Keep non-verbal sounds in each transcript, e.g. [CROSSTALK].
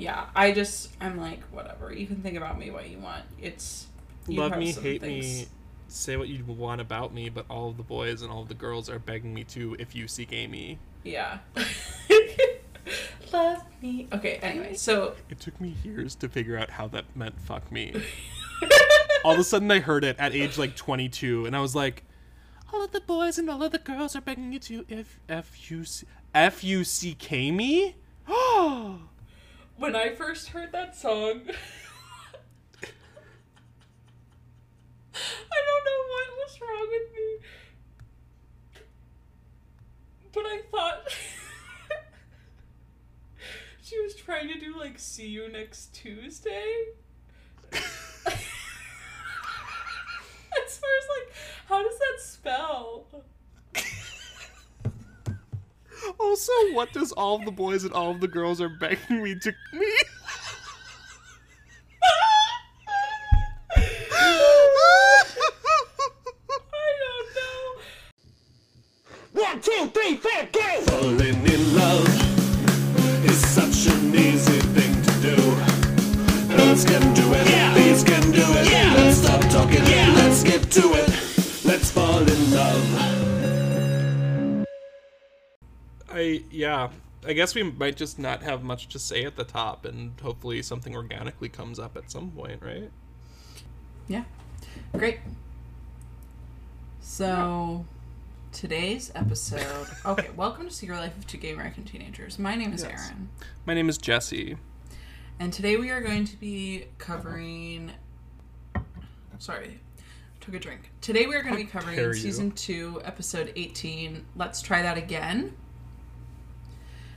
yeah, I just I'm like whatever. You can think about me what you want. It's you Love me, hate things. me, say what you want about me, but all of the boys and all of the girls are begging me to if you seek Amy. Yeah. [LAUGHS] Love me. Okay. Anyway, so It took me years to figure out how that meant fuck me. [LAUGHS] all of a sudden I heard it at age like 22 and I was like all of the boys and all of the girls are begging you to if f u c f u c k me. Oh, when I first heard that song, [LAUGHS] I don't know what was wrong with me, but I thought [LAUGHS] she was trying to do like "See you next Tuesday." [LAUGHS] At first, like, how does that spell? Also, what does all of the boys and all of the girls are begging me to me? I don't know. One, two, three, four, go! Falling in love is such an easy thing to do. Girls can do it, Yeah. these can do it. Yeah. Let's stop talking, Yeah. let's get to it. Let's fall in love. I yeah. I guess we might just not have much to say at the top, and hopefully something organically comes up at some point, right? Yeah. Great. So, today's episode. [LAUGHS] Okay, welcome to Secret Life of Two Gay American Teenagers. My name is Yes. Erin, My name is Jesse. and today we are going to be covering. Sorry, took a drink. Today we are going to be covering you. season two, episode eighteen. Let's try that again.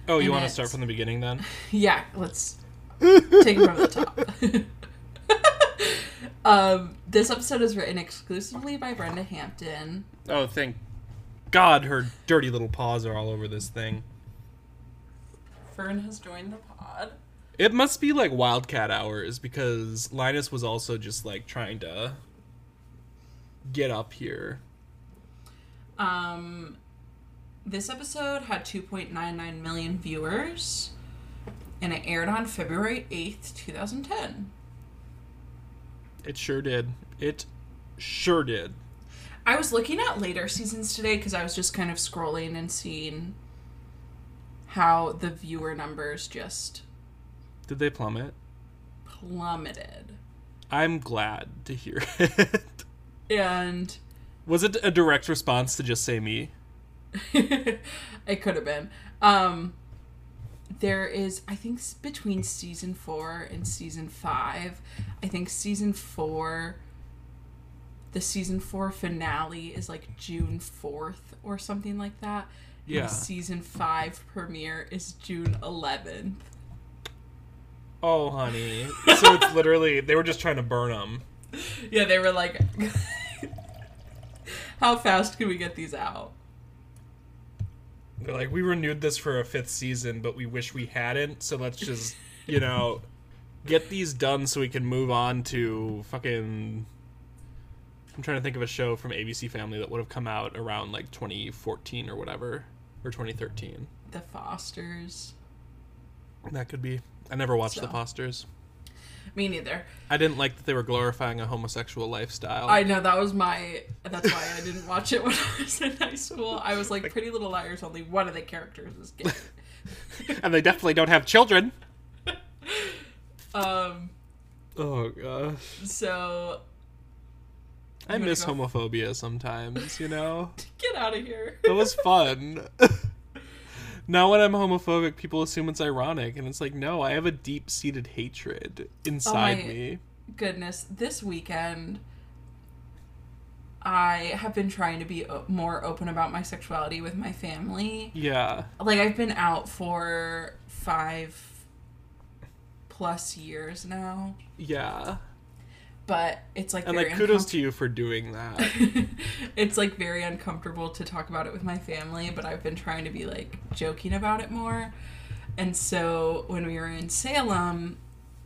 Oh, you want to start from the beginning then? [LAUGHS] Yeah, let's take it from the top. [LAUGHS] um, this episode is written exclusively by Brenda Hampton. Oh, thank God her dirty little paws are all over this thing. Fern has joined the pod. It must be like Wildcat hours because Linus was also just like trying to get up here. Um, this episode had 2.99 million viewers, and it aired on February 8th, 2010. It sure did. It sure did. I was looking at later seasons today because I was just kind of scrolling and seeing how the viewer numbers just Did they plummet? plummeted. I'm glad to hear [LAUGHS] it. And Was it a direct response to just say me? [LAUGHS] it could have been. Um, there is, I think, between season four and season five. I think season four, the season four finale is like June fourth or something like that. Yeah. Season five premiere is June eleventh. Oh, honey. So it's [LAUGHS] literally they were just trying to burn them. Yeah, they were like, [LAUGHS] "How fast can we get these out?" They're like, we renewed this for a fifth season, but we wish we hadn't. So let's just, you know, [LAUGHS] get these done so we can move on to fucking. I'm trying to think of a show from ABC Family that would have come out around like 2014 or whatever, or 2013. The Fosters. That could be. I never watched The Fosters. Me neither. I didn't like that they were glorifying a homosexual lifestyle. I know that was my. That's why I didn't watch it when [LAUGHS] I was in high school. I was like, Pretty Little Liars. Only one of the characters is gay. [LAUGHS] and they definitely don't have children. [LAUGHS] um. Oh gosh. So I miss go- homophobia sometimes, you know? get out of here. It was fun. Now when I'm homophobic, people assume it's ironic, and it's like, no, I have a deep seated hatred inside oh my- me. Goodness, this weekend. I have been trying to be o- more open about my sexuality with my family. Yeah. Like I've been out for five plus years now, Yeah. But it's like And very like kudos uncom- to you for doing that. [LAUGHS] it's like very uncomfortable to talk about it with my family, but I've been trying to be like joking about it more. And so when we were in Salem,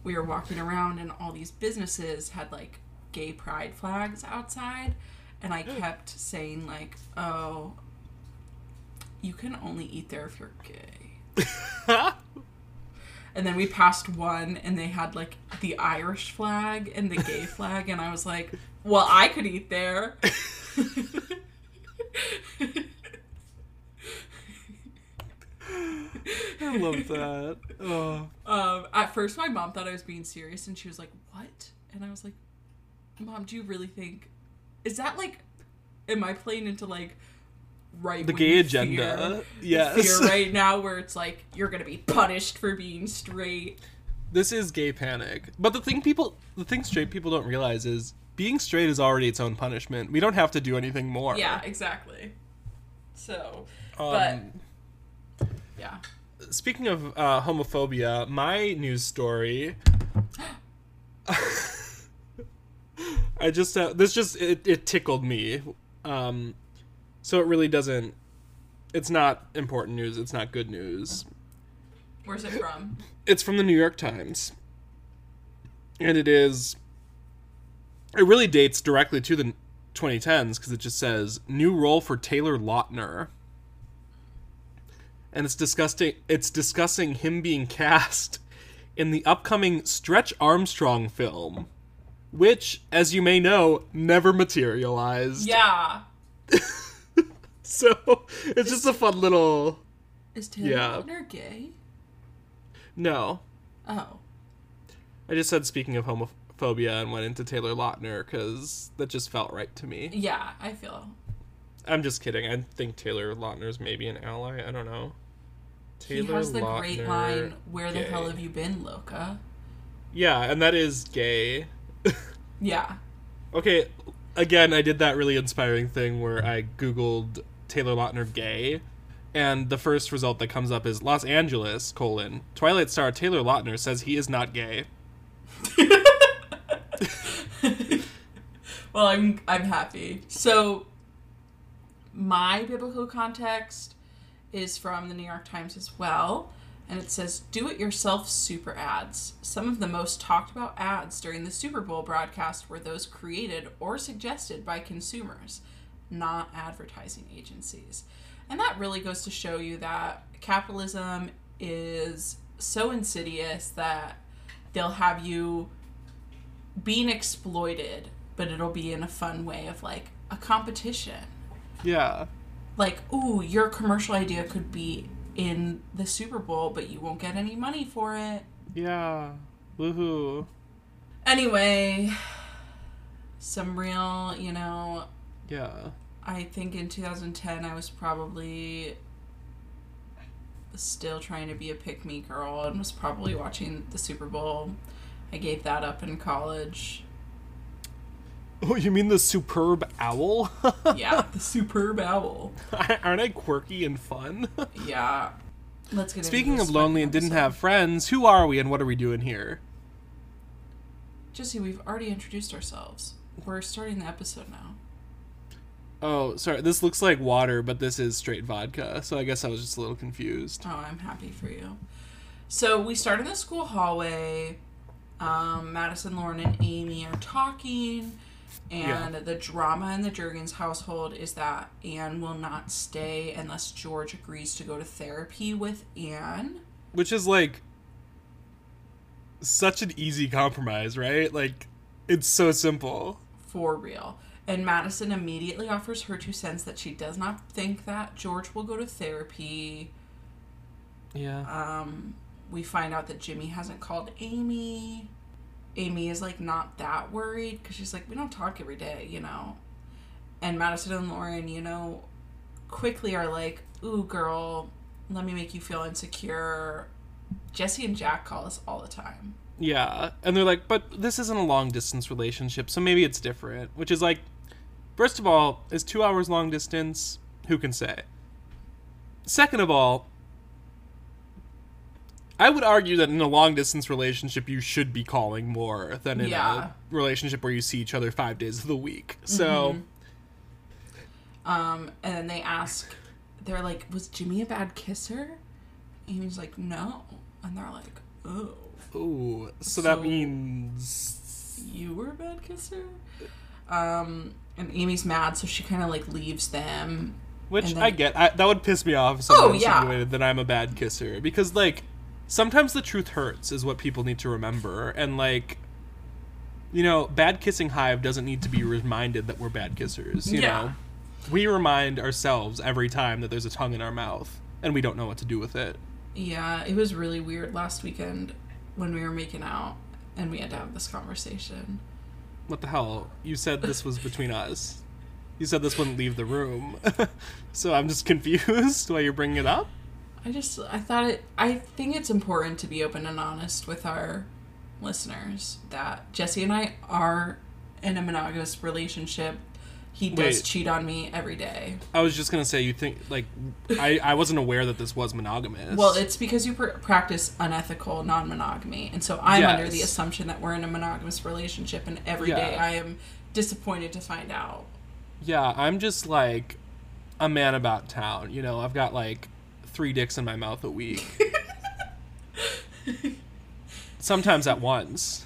we were walking around and all these businesses had like gay pride flags outside. And I kept saying, like, oh, you can only eat there if you're gay. [LAUGHS] And then we passed one and they had like the Irish flag and the gay [LAUGHS] flag. And I was like, well, I could eat there. [LAUGHS] I love that. Oh. Um, at first, my mom thought I was being serious, and she was like, "What?" And I was like, "Mom, do you really think? Is that like? Am I playing into like right The gay agenda. Yes. Fear [LAUGHS] right now, where it's like you're gonna be punished for being straight. This is gay panic. But the thing people the thing straight people don't realize is being straight is already its own punishment. We don't have to do anything more. Yeah, exactly. So, Um, but yeah, speaking of uh, homophobia, my news story. [LAUGHS] I just uh, this just it, it tickled me. Um, so it really doesn't. It's not important news. It's not good news. where's it from? It's from the New York Times, and it is. It really dates directly to the 2010s because it just says new role for Taylor Lautner, and it's disgusting. It's discussing him being cast in the upcoming Stretch Armstrong film, which, as you may know, never materialized. Yeah, [LAUGHS] [LAUGHS] So it's just a fun little. is Taylor Yeah. Lautner gay? No, Oh, I just said speaking of homophobia and went into Taylor Lautner because that just felt right to me. yeah, I feel I'm just kidding. I think Taylor Lautner's maybe an ally. I don't know. Taylor he has the great Lautner, line, "Where the gay. hell have you been, Loca?" Yeah, and that is gay. [LAUGHS] Yeah, Okay, again, I did that really inspiring thing where I googled Taylor Lautner gay, and the first result that comes up is Los Angeles colon Twilight star Taylor Lautner says he is not gay. [LAUGHS] Well, I'm I'm happy. So my biblical context is from the New York Times as well, and it says do it yourself super ads. Some of the most talked about ads during the Super Bowl broadcast were those created or suggested by consumers, not advertising agencies. And that really goes to show you that capitalism is so insidious that they'll have you being exploited, but it'll be in a fun way of like a competition. Yeah. Like, ooh, your commercial idea could be in the Super Bowl, but you won't get any money for it. Yeah. Woohoo. Anyway, some real, you know, Yeah. I think in 2010 I was probably still trying to be a pick me girl and was probably watching the Super Bowl. I gave that up in college. Oh, you mean the superb owl? [LAUGHS] Yeah, the superb owl. Aren't I quirky and fun? [LAUGHS] Yeah. Let's get Speaking of lonely and didn't have friends, who are we and what are we doing here? Jesse, we've already introduced ourselves. We're starting the episode now. Oh, sorry. This looks like water, but this is straight vodka. So I guess I was just a little confused. Oh, I'm happy for you. So we start in the school hallway. Um, Madison, Lauren, and Amy are talking, and Yeah. the drama in the Juergens household is that Anne will not stay unless George agrees to go to therapy with Anne. Which is like such an easy compromise, right? Like it's so simple. For real. And Madison immediately offers her two cents that she does not think that George will go to therapy. Yeah. Um, we find out that Jimmy hasn't called Amy. Amy is like not that worried because she's like, we don't talk every day, you know. And Madison and Lauren, you know, quickly are like, ooh, girl, let me make you feel insecure. Jesse and Jack call us all the time. Yeah. And they're like, but this isn't a long distance relationship, so maybe it's different. Which is like, first of all, is two hours long distance? Who can say? Second of all, I would argue that in a long distance relationship, you should be calling more than in Yeah. a relationship where you see each other five days of the week. So, Um, and then they ask, they're like, was Jimmy a bad kisser? He was like, no. And they're like, oh. ooh, so that means you were a bad kisser um and amy's mad so she kind of like leaves them Which then- I get. I, that would piss me off if someone Oh, yeah. that I'm a bad kisser. Because, like, sometimes the truth hurts is what people need to remember and like you know bad kissing hive doesn't need to be reminded that we're bad kissers you Yeah. know we remind ourselves every time that there's a tongue in our mouth and we don't know what to do with it Yeah, it was really weird last weekend when we were making out and we had to have this conversation. What the hell? You said this was between us. You said this wouldn't leave the room. [LAUGHS] So i'm just confused [LAUGHS] why you're bringing it up. I just I thought it I think it's important to be open and honest with our listeners that Jesse and I are in a monogamous relationship. He does Wait. cheat on me every day. i was just gonna say you think like i i wasn't aware that this was monogamous Well, it's because you pr- practice unethical non-monogamy, and so I'm under the assumption that we're in a monogamous relationship, and every day Yeah. I am disappointed to find out. Yeah, I'm just like a man about town. You know, I've got like three dicks in my mouth a week. [LAUGHS] Sometimes at once.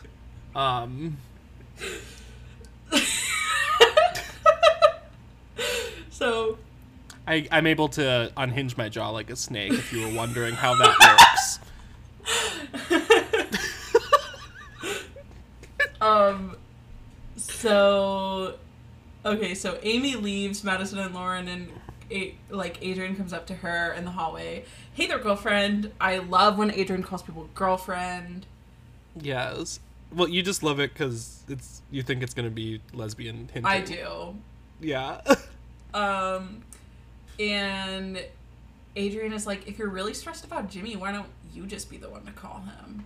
Um, So I, I'm able to unhinge my jaw like a snake if you were wondering how that works. [LAUGHS] Um, so, okay, so Amy leaves Madison and Lauren, and A- like Adrian comes up to her in the hallway. Hey there, girlfriend. I love when Adrian calls people girlfriend. Yes. Well, you just love it because it's you think it's gonna be lesbian hinting. I do. Yeah. [LAUGHS] Um, and Adrian is like, if you're really stressed about Jimmy, why don't you just be the one to call him?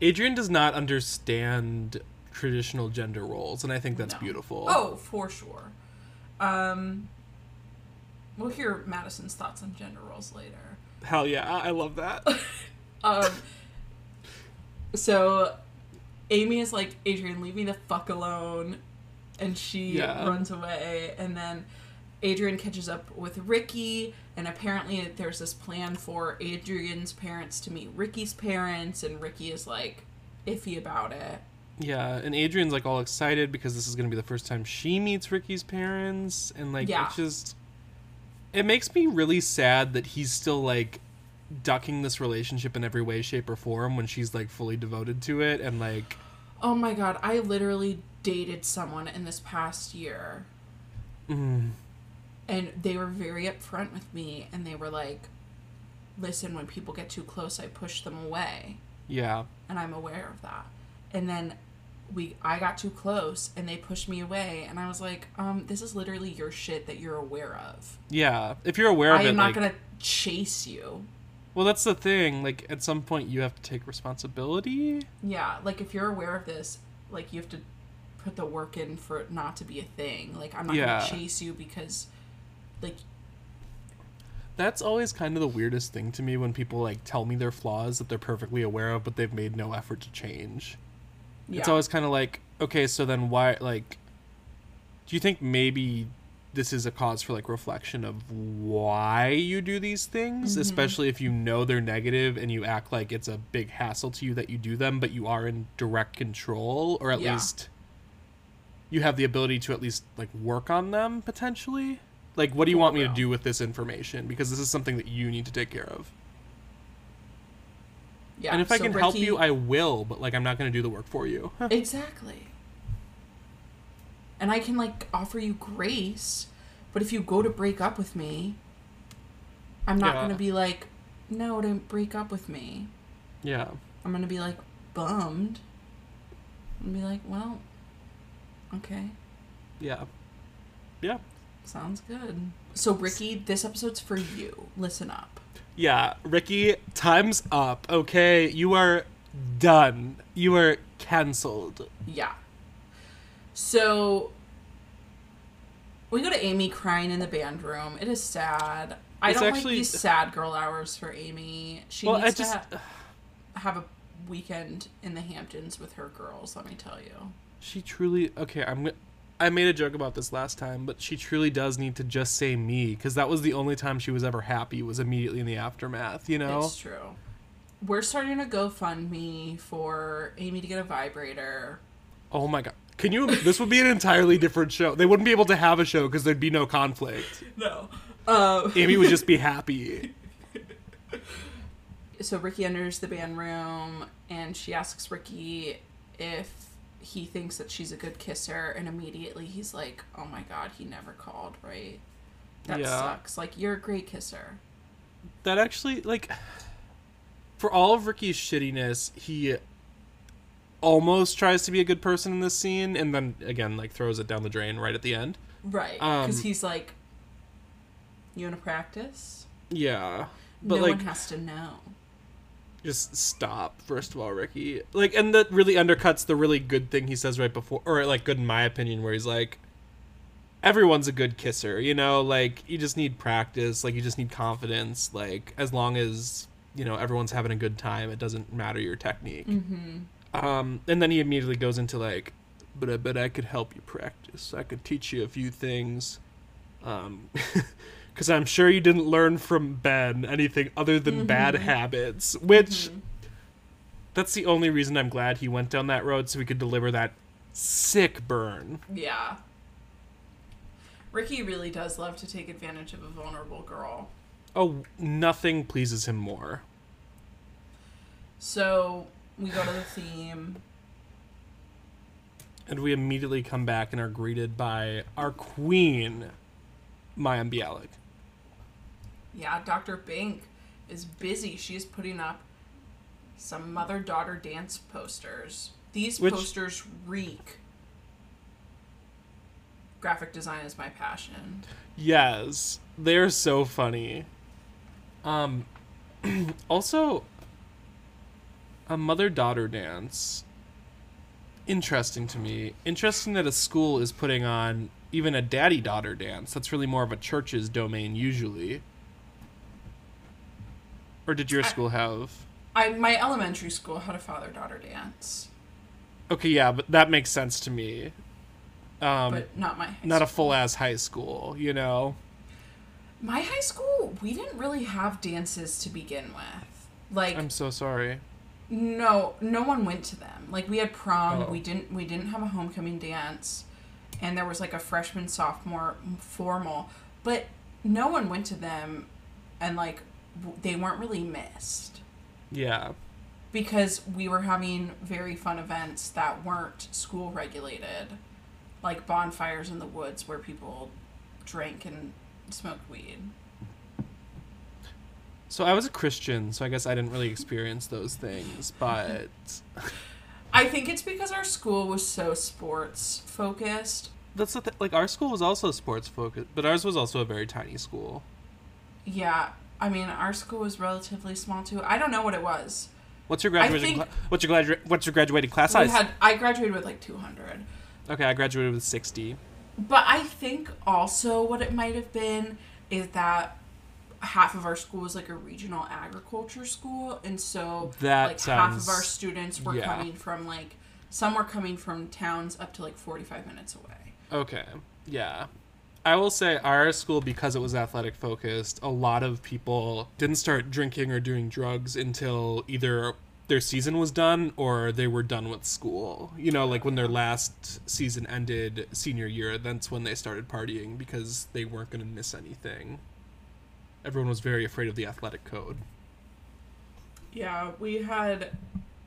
Adrian does not understand traditional gender roles, and I think that's No. beautiful. Oh, for sure. Um, we'll hear Madison's thoughts on gender roles later. Hell yeah, I love that. [LAUGHS] [LAUGHS] Um, so Amy is like, Adrian, leave me the fuck alone. And she Yeah. runs away. And then Adrian catches up with Ricky. And apparently, there's this plan for Adrian's parents to meet Ricky's parents. And Ricky is like iffy about it. Yeah, and Adrian's like all excited because this is gonna be the first time she meets Ricky's parents, and like Yeah. it just it makes me really sad that he's still like ducking this relationship in every way, shape, or form when she's like fully devoted to it, and like Oh my god, I literally dated someone in this past year. mm, and they were very upfront with me and they were like listen when people get too close i push them away yeah, and i'm aware of that and then we i got too close and they pushed me away and i was like um this is literally your shit that you're aware of yeah. If you're aware of it I'm not like, gonna chase you well, that's the thing. Like at some point, you have to take responsibility. yeah like if you're aware of this like you have to put the work in for it not to be a thing like i'm not Yeah. gonna chase you because like That's always kind of the weirdest thing to me when people like tell me their flaws that they're perfectly aware of, but they've made no effort to change. yeah It's always kind of like, okay, so then why, like, do you think maybe this is a cause for like reflection of why you do these things, Mm-hmm. especially if you know they're negative and you act like it's a big hassle to you that you do them, but you are in direct control, or at Yeah. least you have the ability to at least like work on them potentially? Like, what do you want me to do with this information? Because this is something that you need to take care of. yeah and if I so can help you, I will, but like, I'm not going to do the work for you. [LAUGHS] Exactly. And I can like offer you grace, but if you go to break up with me, I'm not Yeah. going to be like, no, don't break up with me. yeah. I'm going to be like bummed. And be like, well, okay, Yeah. Yeah. sounds good. So Ricky, this episode's for you. Listen up. Yeah, Ricky, time's up. Okay, you are done. You are canceled. Yeah. So we go to Amy crying in the band room. It is sad. I It's don't actually- like these sad girl hours for Amy. She Well, I needs just to ha- have a weekend in the Hamptons with her girls. Let me tell you. She truly okay. I'm. i made a joke about this last time, but she truly does need to just say me because that was the only time she was ever happy was immediately in the aftermath. You know? It's true. We're starting a GoFundMe for Amy to get a vibrator. Oh my god. Can you? This would be an entirely different show. They wouldn't be able to have a show because there'd be no conflict. [LAUGHS] No. Uh, Amy would just be [LAUGHS] happy. so Ricky enters the band room and she asks Ricky if he thinks that she's a good kisser, and immediately he's like, "Oh my god, he never called, right? That Yeah. sucks. Like you're a great kisser." that actually like for all of Ricky's shittiness, he almost tries to be a good person in this scene and then again like throws it down the drain right at the end. Right. Um, Because he's like, "You want to practice? Yeah. But no like one has to know." Just stop first of all, Ricky. Like and that really undercuts the really good thing he says right before or like good in my opinion where he's like everyone's a good kisser, you know, like you just need practice, like you just need confidence, like as long as, you know, everyone's having a good time, it doesn't matter your technique. Um, and then he immediately goes into like, but I bet I could help you practice. I could teach you a few things. Um, [LAUGHS] because I'm sure you didn't learn from Ben anything other than mm-hmm. bad habits, which mm-hmm. that's the only reason I'm glad he went down that road so we could deliver that sick burn. Yeah. Ricky really does love to take advantage of a vulnerable girl. Oh, nothing pleases him more. So we go to the theme. And we immediately come back and are greeted by our queen, Mayim Bialik. Yeah, Dr. Bink is busy. She is putting up some mother daughter dance posters. These Which- posters reek. Graphic design is my passion. Yes, they're so funny. Um, [CLEARS THROAT] also, a mother daughter dance. Interesting to me. Interesting that a school is putting on even a daddy daughter dance. That's really more of a church's domain usually. Or did your I- school have? I my elementary school had a father daughter dance, Okay, yeah, but that makes sense to me. Um, but not my high not a full ass high school, you know. My high school, we didn't really have dances to begin with. Like I'm so sorry. No, no one went to them. Like we had prom, Oh. we didn't we didn't have a homecoming dance, and there was like a freshman sophomore formal, but no one went to them, and like they weren't really missed Yeah. because we were having very fun events that weren't school regulated, like bonfires in the woods where people drank and smoked weed. So I was a Christian, so I guess I didn't really experience those things, but [LAUGHS] I think it's because our school was so sports focused. that's the th- like our school was also sports focused, but ours was also a very tiny school. Yeah, I mean, our school was relatively small too. I don't know what it was. What's your graduating what's your gradua- what's your graduating class size? had I graduated with like 200. okay, I graduated with 60. But I think also what it might have been is that half of our school was like a regional agriculture school and so That like half of our students were yeah. coming from like some were coming from towns up to like 45 minutes away. Okay. Yeah. I will say our school because it was athletic focused, a lot of people didn't start drinking or doing drugs until either their season was done or they were done with school. You know, like when their last season ended senior year, that's when they started partying because they weren't going to miss anything. Everyone was very afraid of the athletic code. Yeah, we had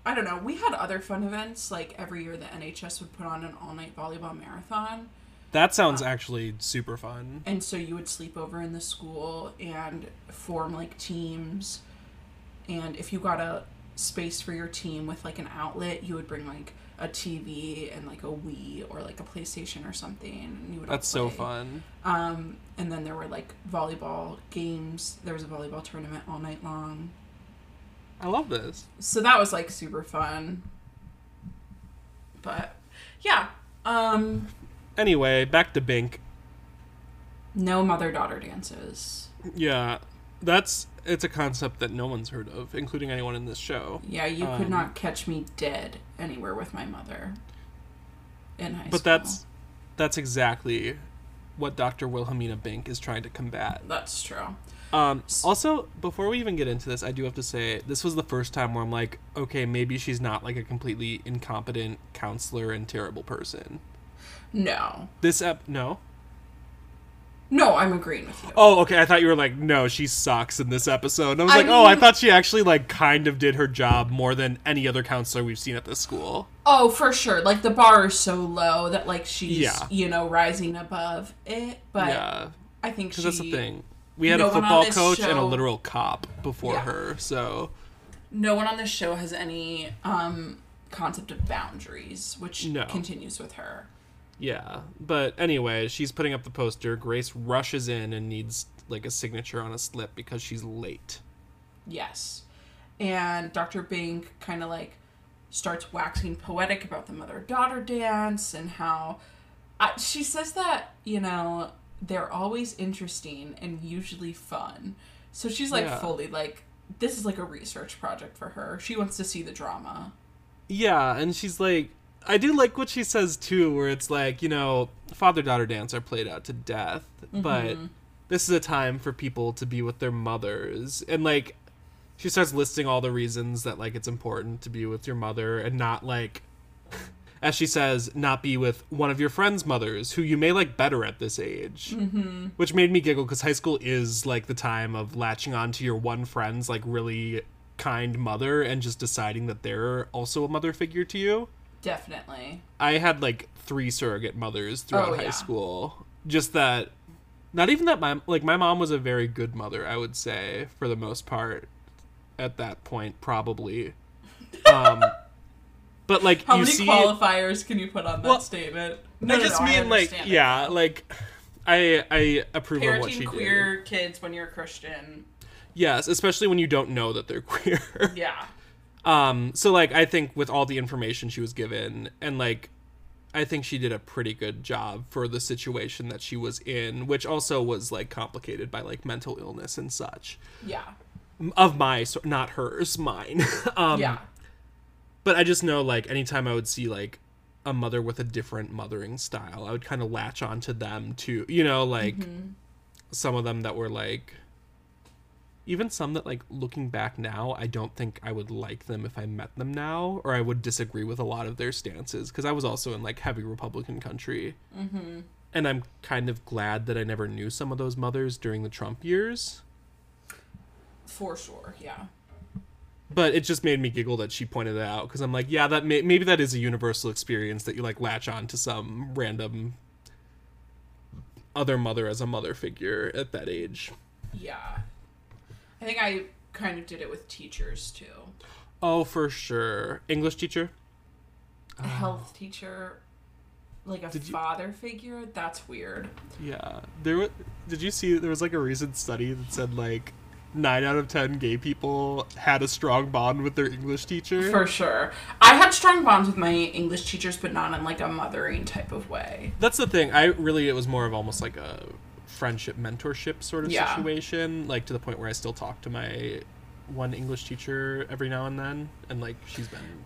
I don't know, we had other fun events like every year the NHS would put on an all-night volleyball marathon. That sounds actually super fun. and so you would sleep over in the school and form like teams and if you got a space for your team with like an outlet you would bring like a tv and like a wii or like a playstation or something and you would all That's so fun. um and then there were like volleyball games there was a volleyball tournament all night long I love this. so that was like super fun but yeah um Anyway, back to Bink. no mother daughter dances Yeah, that's it's a concept that no one's heard of, including anyone in this show. Yeah, you could Um, not catch me dead anywhere with my mother in high But school. that's that's exactly what Dr. Wilhelmina Bink is trying to combat. that's true. Um, also, before we even get into this, I do have to say this was the first time where I'm like, okay, maybe she's not like a completely incompetent counselor and terrible person. No, This ep, no, No, I'm agreeing with you. Oh, okay. I thought you were like, no, she sucks in this episode. And I was I like, oh, I thought she actually like kind of did her job more than any other counselor we've seen at this school. Oh, for sure. Like the bar is so low that like she's Yeah. you know rising above it. But yeah, I think she. because that's the thing. We had no a football coach and a literal cop before Yeah. her, so No one on this show has any um concept of boundaries, which No. continues with her. Yeah. But anyway, she's putting up the poster. Grace rushes in and needs like a signature on a slip because she's late. Yes. And Dr. Bink kind of like starts waxing poetic about the mother daughter dance and how I, she says that, you know, they're always interesting and usually fun. So she's like Yeah. fully like, this is like a research project for her. She wants to see the drama. Yeah, and she's like, I do like what she says too, where it's like, you know, father daughter dance are played out to death, but this is a time for people to be with their mothers. And like, she starts listing all the reasons that like it's important to be with your mother and not like, [LAUGHS] as she says, not be with one of your friends' mothers who you may like better at this age. Mm-hmm. Which made me giggle because high school is like the time of latching on to your one friend's like really kind mother and just deciding that they're also a mother figure to you. Definitely. I had like three surrogate mothers throughout Oh, high yeah. school. Just that, not even that my like my mom was a very good mother. I would say for the most part, at that point probably. [LAUGHS] Um, but like How you many see, qualifiers can you put on that Well, statement? I just mean like it yeah, like I I approve of what she parenting did. queer kids when you're a Christian. Yes, especially when you don't know that they're queer. Yeah. [LAUGHS] Um, so like I think with all the information she was given and like I think she did a pretty good job for the situation that she was in, which also was like complicated by like mental illness and such. Yeah. Of my not hers, mine. [LAUGHS] um yeah. but I just know like anytime I would see like a mother with a different mothering style, I would kind of latch onto them too. You know, like some of them that were like even some that like looking back now, I don't think I would like them if I met them now, or I would disagree with a lot of their stances because I was also in like heavy Republican country. Mm-hmm. And I'm kind of glad that I never knew some of those mothers during the Trump years. For sure. Yeah. but it just made me giggle that she pointed it out because I'm like, yeah, that may- maybe that is a universal experience that you like latch on to some random other mother as a mother figure at that age. Yeah. I think I kind of did it with teachers too. Oh, for sure. English teacher. A health teacher, like a Did you- father figure. That's weird. Yeah, there. wa- Did you see there was like a recent study that said like nine out of ten gay people had a strong bond with their English teacher. For sure. I had strong bonds with my English teachers, but not in like a mothering type of way. That's the thing. I really it was more of almost like a friendship mentorship sort of Yeah. situation, like to the point where I still talk to my one English teacher every now and then, and like she's been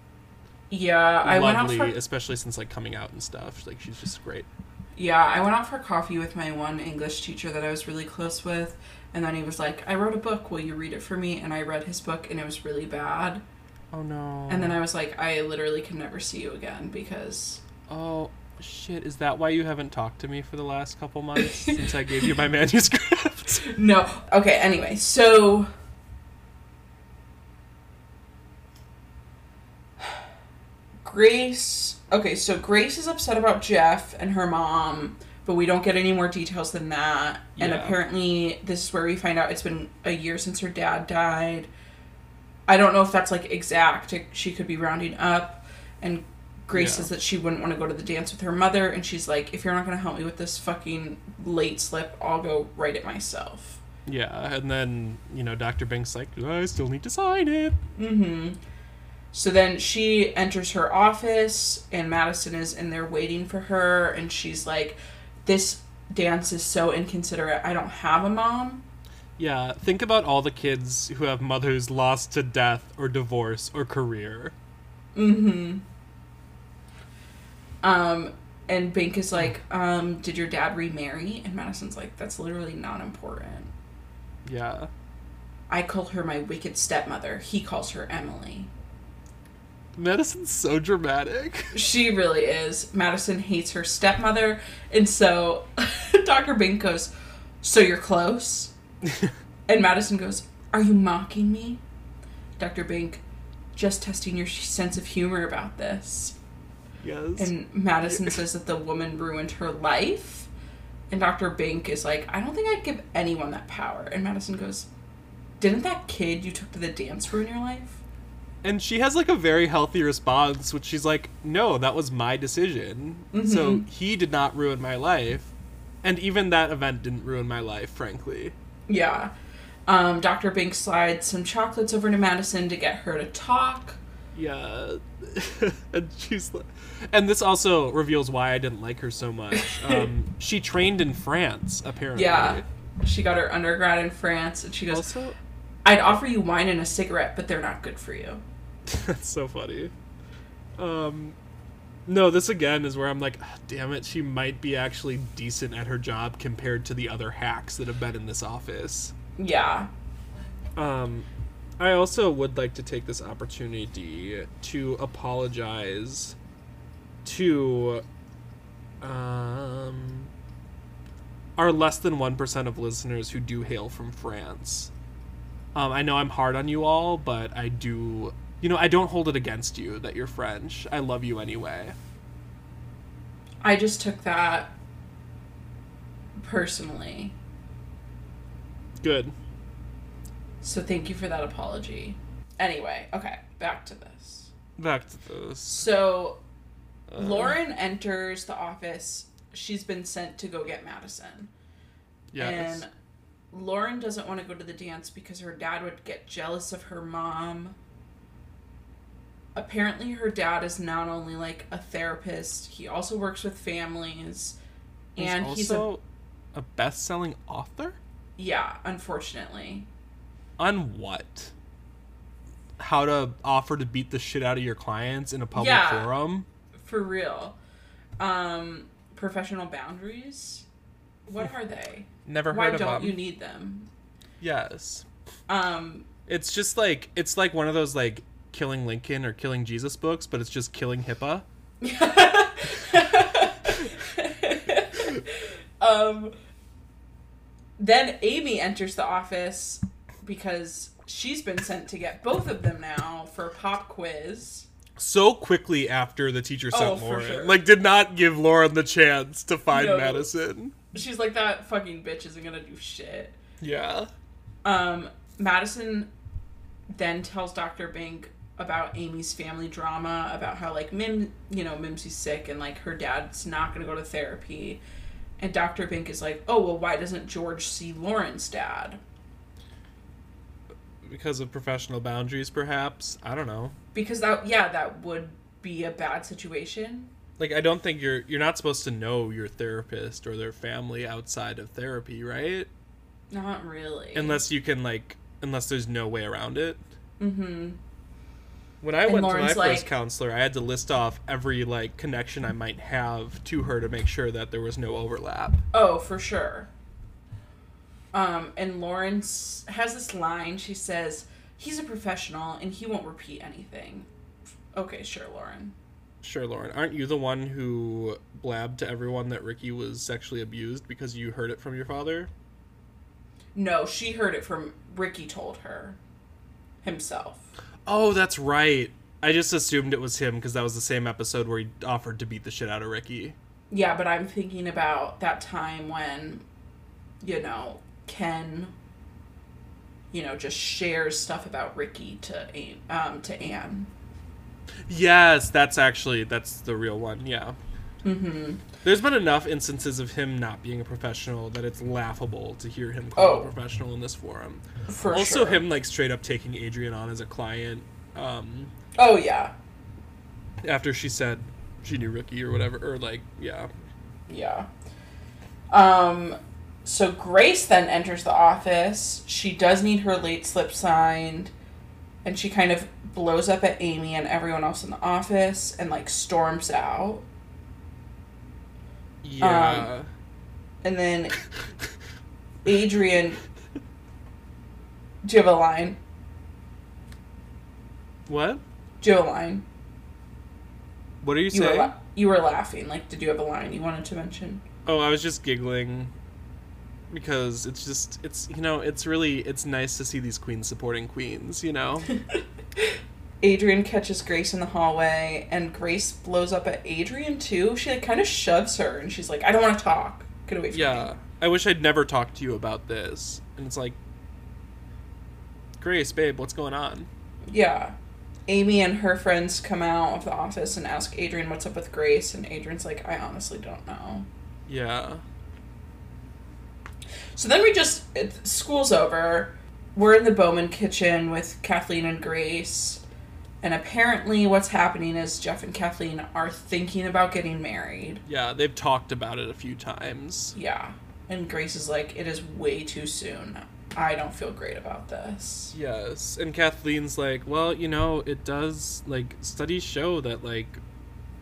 Yeah, I went out lovely, for especially since like coming out and stuff. Like she's just great. yeah, I went out for coffee with my one English teacher that I was really close with, and then he was like, "I wrote a book. Will you read it for me?" And I read his book, and it was really bad. Oh no. And then I was like, "I literally can never see you again because." oh shit, is that why you haven't talked to me for the last couple months [LAUGHS] since I gave you my manuscript? [LAUGHS] No. Okay, anyway, so Grace Okay, so Grace is upset about Jeff and her mom, but we don't get any more details than that. And apparently this is where we find out it's been a year since her dad died. I don't know if that's like exact. She could be rounding up and Grace Yeah. says that she wouldn't want to go to the dance with her mother and she's like if you're not going to help me with this fucking late slip, I'll go write it myself. yeah, and then you know Dr. Bink's like, I still need to sign it. Mm-hmm. So then she enters her office, and Madison is in there waiting for her, and she's like, "This dance is so inconsiderate. I don't have a mom." Yeah, think about all the kids who have mothers lost to death or divorce or career. Mm-hmm. Um, and Bink is like, um, "Did your dad remarry?" And Madison's like, "That's literally not important. Yeah. I call her my wicked stepmother. He calls her Emily." Madison's so dramatic. [LAUGHS] She really is. Madison hates her stepmother, and so [LAUGHS] Dr. Bink goes, So you're close? [LAUGHS] and Madison goes, Are you mocking me? Dr. Bink, just testing your sense of humor about this. Yes. And Madison says that the woman ruined her life. And Dr. Bink is like, I don't think I'd give anyone that power. And Madison goes, Didn't that kid you took to the dance ruin your life? And she has like a very healthy response, which she's like, "No, that was my decision. So he did not ruin my life, and even that event didn't ruin my life, frankly." Yeah. Um, Dr. Bink slides some chocolates over to Madison to get her to talk. Yeah, [LAUGHS] and she's like, and this also reveals why I didn't like her so much. [LAUGHS] Um, she trained in France, apparently. Yeah. She got her undergrad in France, and she goes, Also, I'd offer you wine and a cigarette, but they're not good for you. [LAUGHS] That's so funny. Um, no, this again is where I'm like, "Ah, damn it, she might be actually decent at her job compared to the other hacks that have been in this office. Yeah. Um, I also would like to take this opportunity to apologize to um, our less than 1% of listeners who do hail from France. Um, I know I'm hard on you all, but I do. You know, I don't hold it against you that you're French. I love you anyway. I just took that personally. Good. So thank you for that apology. Anyway, okay, back to this. Back to this. So uh. Lauren enters the office. She's been sent to go get Madison. Yes. And Lauren doesn't want to go to the dance because her dad would get jealous of her mom. Apparently, her dad is not only like a therapist, he also works with families. And he's he's a. a best-selling author. Yeah, unfortunately. On what? How to offer to beat the shit out of your clients in a public Yeah. forum? For real. Um, professional boundaries? What are they? Never Why heard of don't them. you need them? yes. Um, It's just like it's like one of those like killing Lincoln or killing Jesus books, but it's just killing HIPAA. [LAUGHS] um, then Amy enters the office because she's been sent to get both of them now for a pop quiz. So quickly after the teacher sent Oh, Lauren. sure. Like did not give Lauren the chance to find No. Madison. She's like, that fucking bitch isn't gonna do shit. Yeah. Um, Madison then tells Dr. Bink about Amy's family drama, about how like Mim, you know, Mimsy's sick and like her dad's not gonna go to therapy. And Dr. Bink is like, oh well, why doesn't George see Lauren's dad? Because of professional boundaries perhaps. I don't know. Because that, yeah, that would be a bad situation. Like I don't think you're you're not supposed to know your therapist or their family outside of therapy, right? Not really. Unless you can like unless there's no way around it. Mm-hmm. When I And went to Lauren's my first counselor, I had to list off every like connection I might have to her to make sure that there was no overlap. Oh, for sure. Um, and Lauren has this line. She says, "He's a professional and he won't repeat anything." Okay, sure, Lauren. Sure, Lauren. Aren't you the one who blabbed to everyone that Ricky was sexually abused because you heard it from your father? No, she heard it from Ricky. Told her himself. Oh, that's right. I just assumed it was him because that was the same episode where he offered to beat the shit out of Ricky. Yeah, but I'm thinking about that time when, you know, Ken, you know, just shares stuff about Ricky to um to Anne. Yes, that's actually that's the real one. Yeah. Mm-hmm. There's been enough instances of him not being a professional that it's laughable to hear him called Oh. a professional in this forum. For also, sure. him like straight up taking Adrian on as a client um, Oh yeah, after she said she knew Ricky or whatever, or like yeah, Yeah. Um so Grace then enters the office. She does need her late slip signed and she kind of blows up at Amy and everyone else in the office and like storms out. yeah. Um, and then Adrian Do you have a line? what? Do you have a line? What are you You were saying? la- you were laughing. Like did you have a line you wanted to mention? oh, I was just giggling. Because it's just it's you know it's really it's nice to see these queens supporting queens. You know. [LAUGHS] Adrian catches Grace in the hallway, and Grace blows up at Adrian too. She like kind of shoves her, and she's like, "I don't want to talk. Get away from me." yeah. I wish I'd never talked to you about this. And it's like, Grace, babe, what's going on? Yeah. Amy and her friends come out of the office and ask Adrian what's up with Grace, and Adrian's like, I honestly don't know. Yeah. So then we just, it, school's over. We're in the Bowman kitchen with Kathleen and Grace. And apparently, what's happening is Jeff and Kathleen are thinking about getting married. Yeah, they've talked about it a few times. Yeah. And Grace is like, it is way too soon. I don't feel great about this. Yes, and Kathleen's like, well, you know, it does like studies show that like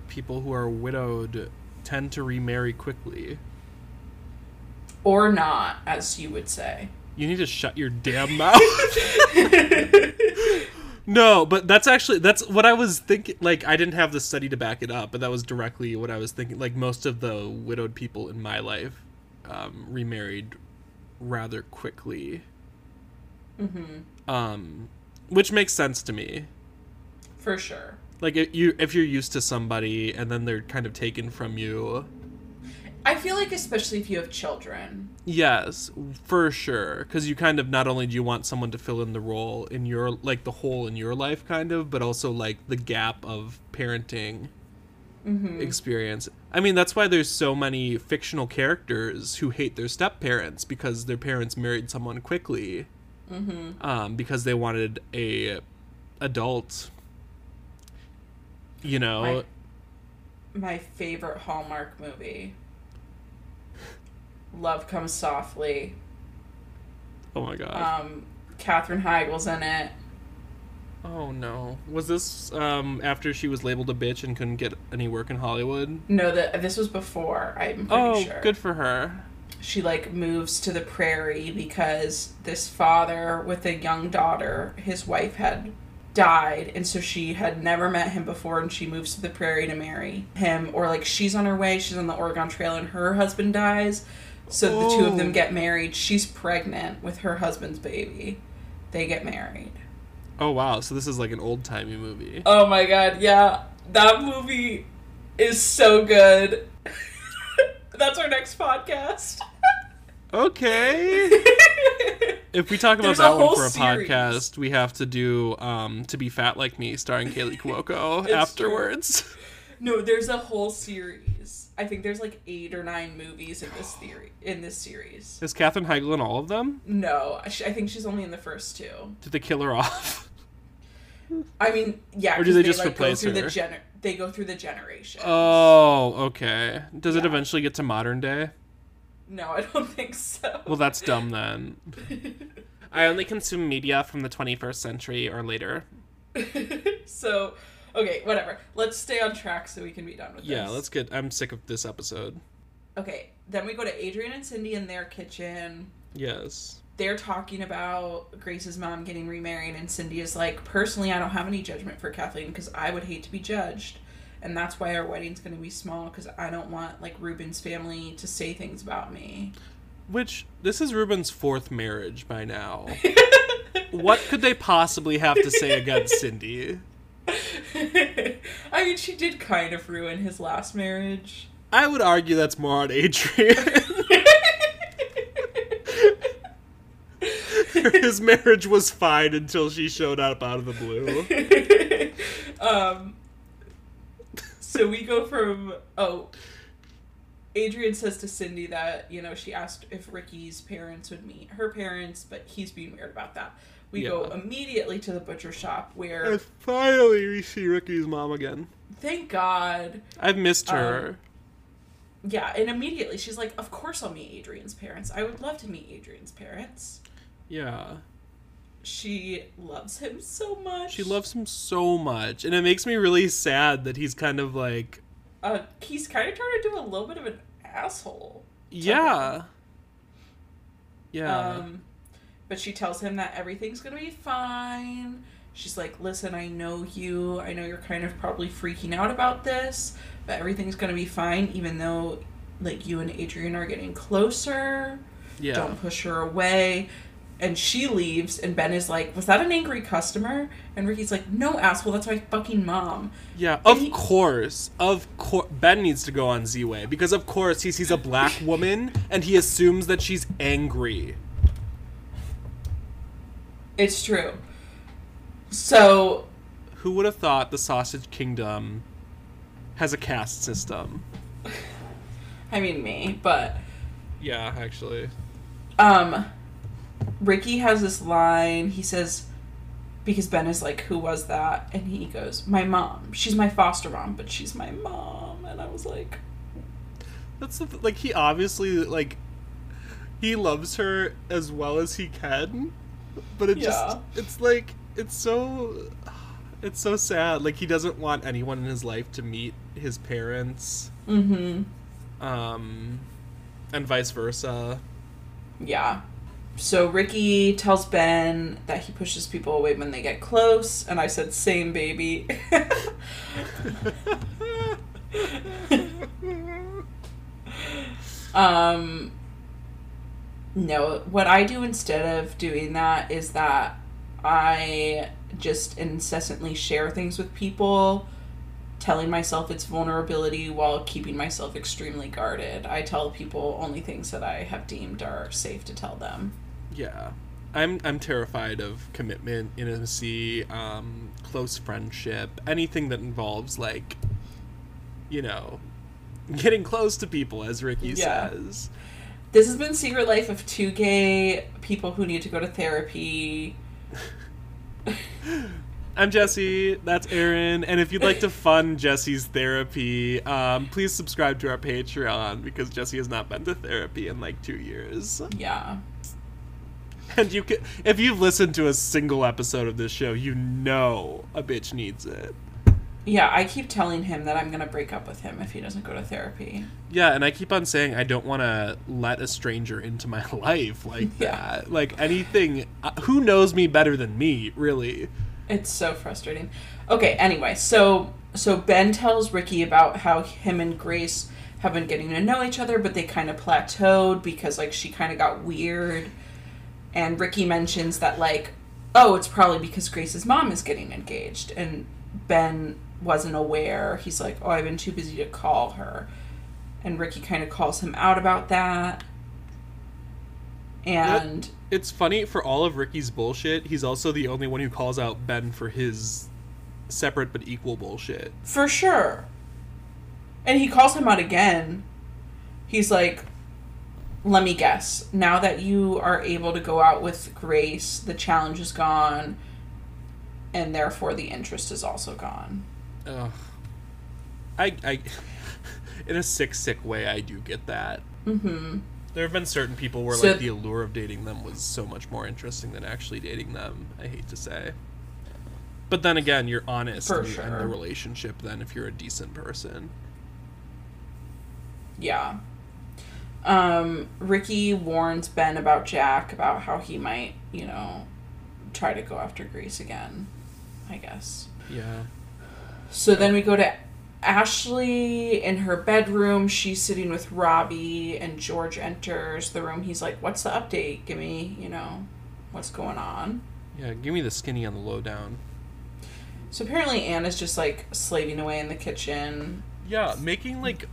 people who are widowed tend to remarry quickly. Or not, as you would say. You need to shut your damn mouth. [LAUGHS] no, but that's actually that's what I was thinking. Like, I didn't have the study to back it up, but that was directly what I was thinking. Like, most of the widowed people in my life um, remarried rather quickly. Mm-hmm. Um, which makes sense to me. For sure. Like if you if you're used to somebody and then they're kind of taken from you. I feel like, especially if you have children. Yes, for sure. Because you kind of not only do you want someone to fill in the role in your like the hole in your life, kind of, but also like the gap of parenting Mm-hmm. experience. I mean, that's why there's so many fictional characters who hate their step parents because their parents married someone quickly. Mm-hmm. um, because they wanted a adult. You know, My, my favorite Hallmark movie. Love Comes Softly. oh my god. Um, Katherine Heigl's in it. oh no, was this um, after she was labeled a bitch and couldn't get any work in Hollywood? No, that this was before. I'm pretty Oh, sure. good for her. She like moves to the prairie because this father with a young daughter, his wife had died, and so she had never met him before, and she moves to the prairie to marry him. Or like she's on her way, she's on the Oregon Trail, and her husband dies. So the two of them get married. She's pregnant with her husband's baby. They get married. Oh wow, so this is like an old timey movie. Oh my god, yeah. That movie is so good. [LAUGHS] That's our next podcast. Okay. [LAUGHS] If we talk about There's that one for a series. podcast, we have to do um, "To Be Fat Like Me" starring Kaley [LAUGHS] Cuoco It's afterwards. No, there's a whole series. I think there's like eight or nine movies in this theory in this series. Is Katherine Heigl in all of them? No, I I think she's only in the first two. Did they kill her off? I mean, yeah. Or do 'cause they just like, replace go through her? The gener- they go through the generation. Oh, okay. Does it eventually get to modern day? no, I don't think so. Well, that's dumb then. [LAUGHS] I only consume media from the 21st century or later. [LAUGHS] so, okay, whatever. Let's stay on track so we can be done with Yeah, this. Yeah, let's get. I'm sick of this episode. Okay, then we go to Adrian and Cindy in their kitchen. Yes. they're talking about Grace's mom getting remarried, and Cindy is like, personally, I don't have any judgment for Kathleen because I would hate to be judged. And that's why our wedding's going to be small because I don't want, like, Ruben's family to say things about me. Which, this is Ruben's fourth marriage by now. [LAUGHS] what could they possibly have to say against Cindy? [LAUGHS] [LAUGHS] I mean, she did kind of ruin his last marriage. I would argue that's more on Adrian. [LAUGHS] His marriage was fine until she showed up out of the blue. [LAUGHS] um, so we go from oh, Adrian says to Cindy that you know she asked if Ricky's parents would meet her parents, but he's being weird about that. We go immediately to the butcher shop where, And finally, we see Ricky's mom again. thank God, I've missed her. yeah, and immediately she's like, "Of course I'll meet Adrian's parents. I would love to meet Adrian's parents." yeah. She loves him so much. She loves him so much. And it makes me really sad that he's kind of like, Uh, he's kind of trying to do a little bit of an asshole. yeah. Yeah. Um, but she tells him that everything's gonna be fine. She's like, "Listen, I know you. I know you're kind of probably freaking out about this, but everything's gonna be fine. Even though, like, you and Adrian are getting closer." Yeah. Don't push her away. And she leaves, and Ben is like, Was that an angry customer? And Ricky's like, No, asshole, that's my fucking mom. Yeah, of he- course. Of course. Ben needs to go on Z Way because, of course, he sees a black woman and he assumes that she's angry. It's true. So, Who would have thought the Sausage Kingdom has a caste system? I mean, me, but Yeah, actually. um Ricky has this line. He says because Ben is like, "Who was that?" and he goes, "My mom. She's my foster mom, but she's my mom." And I was like, That's the, th- like he obviously like he loves her as well as he can, but it Yeah. just it's like it's so it's so sad. Like he doesn't want anyone in his life to meet his parents, "Mhm. um, and vice versa. Yeah. So Ricky tells Ben that he pushes people away when they get close, and I said, "Same, baby." [LAUGHS] [LAUGHS] um no, what I do instead of doing that is that I just incessantly share things with people, telling myself it's vulnerability while keeping myself extremely guarded. I tell people only things that I have deemed are safe to tell them. Yeah. I'm I'm terrified of commitment, intimacy, um, close friendship, anything that involves like you know, [LAUGHS] getting close to people as Ricky Yeah. says. This has been Secret Life of Two Gay People Who Need to Go to Therapy. I'm Jesse, that's Aaron, and if you'd like to fund Jesse's therapy, um, please subscribe to our Patreon because Jesse has not been to therapy in like two years. Yeah. And you can, if you've listened to a single episode of this show, you know a bitch needs it. Yeah, I keep telling him that I'm going to break up with him if he doesn't go to therapy. Yeah, and I keep on saying I don't want to let a stranger into my [LAUGHS] life like Yeah. that. Like anything, uh, who knows me better than me, really? It's so frustrating. Okay, anyway, so so Ben tells Ricky about how him and Grace have been getting to know each other, but they kind of plateaued because like she kind of got weird. And Ricky mentions that like, oh, it's probably because Grace's mom is getting engaged, and Ben wasn't aware. He's like, oh, I've been too busy to call her, and Ricky kind of calls him out about that. And It's funny for all of Ricky's bullshit. He's also the only one who calls out Ben for his separate but equal bullshit. For sure. And he calls him out again. He's like, let me guess. Now that you are able to go out with Grace, the challenge is gone, and therefore the interest is also gone. Ugh. I, I, [LAUGHS] in a sick, sick way, I do get that. Mm-hmm. There have been certain people where So- like the allure of dating them was so much more interesting than actually dating them. I hate to say, but then again, you're honest in sure. the relationship. Then, if you're a decent person, Yeah. Um, Ricky warns Ben about Jack, about how he might, you know, try to go after Grace again, I guess. yeah, So then we go to Ashley in her bedroom. She's sitting with Robbie, and George enters the room. He's like, What's the update? Give me, you know, what's going on. yeah. Give me the skinny on the lowdown. So apparently, Anna's just like slaving away in the kitchen. Yeah, making like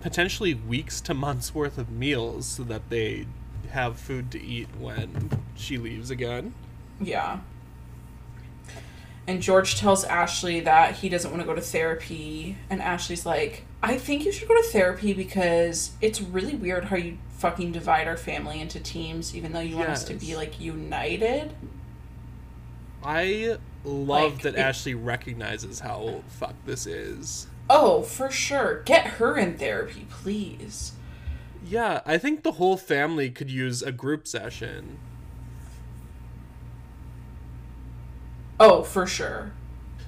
potentially weeks to months worth of meals so that they have food to eat when she leaves again. Yeah. And George tells Ashley that he doesn't want to go to therapy. And Ashley's like, I think you should go to therapy because it's really weird how you fucking divide our family into teams, even though you want us to be like united. I love Like, that it- Ashley recognizes how fucked this is. Oh, for sure. Get her in therapy, please. Yeah, I think the whole family could use a group session. Oh, for sure.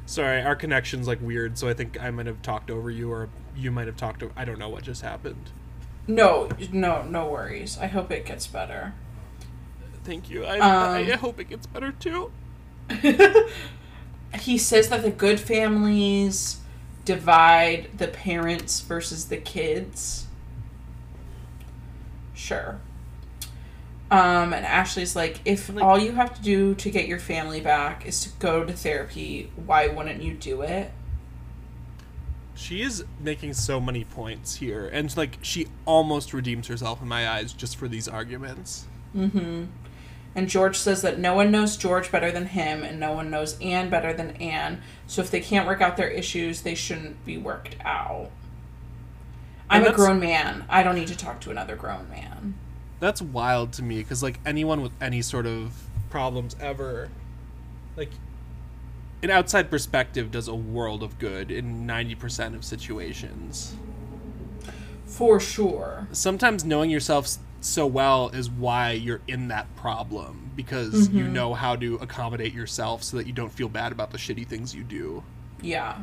Sorry, our connection's like weird, so I think I might have talked over you, or you might have talked over. I don't know what just happened. No, no, no worries. I hope it gets better. Thank you. I, Um, I hope it gets better too. [LAUGHS] he says that the good families divide the parents versus the kids. Sure. Um, and Ashley's like, if Like- all you have to do to get your family back is to go to therapy, why wouldn't you do it? She is making so many points here, and like she almost redeems herself in my eyes just for these arguments. And George says that no one knows George better than him, and no one knows Anne better than Anne. So if they can't work out their issues, they shouldn't be worked out. I'm a grown man. I don't need to talk to another grown man. That's wild to me because like anyone with any sort of problems ever, like an outside perspective does a world of good in ninety percent of situations. For sure. sometimes knowing yourself so well is why you're in that problem because you know how to accommodate yourself so that you don't feel bad about the shitty things you do. Yeah.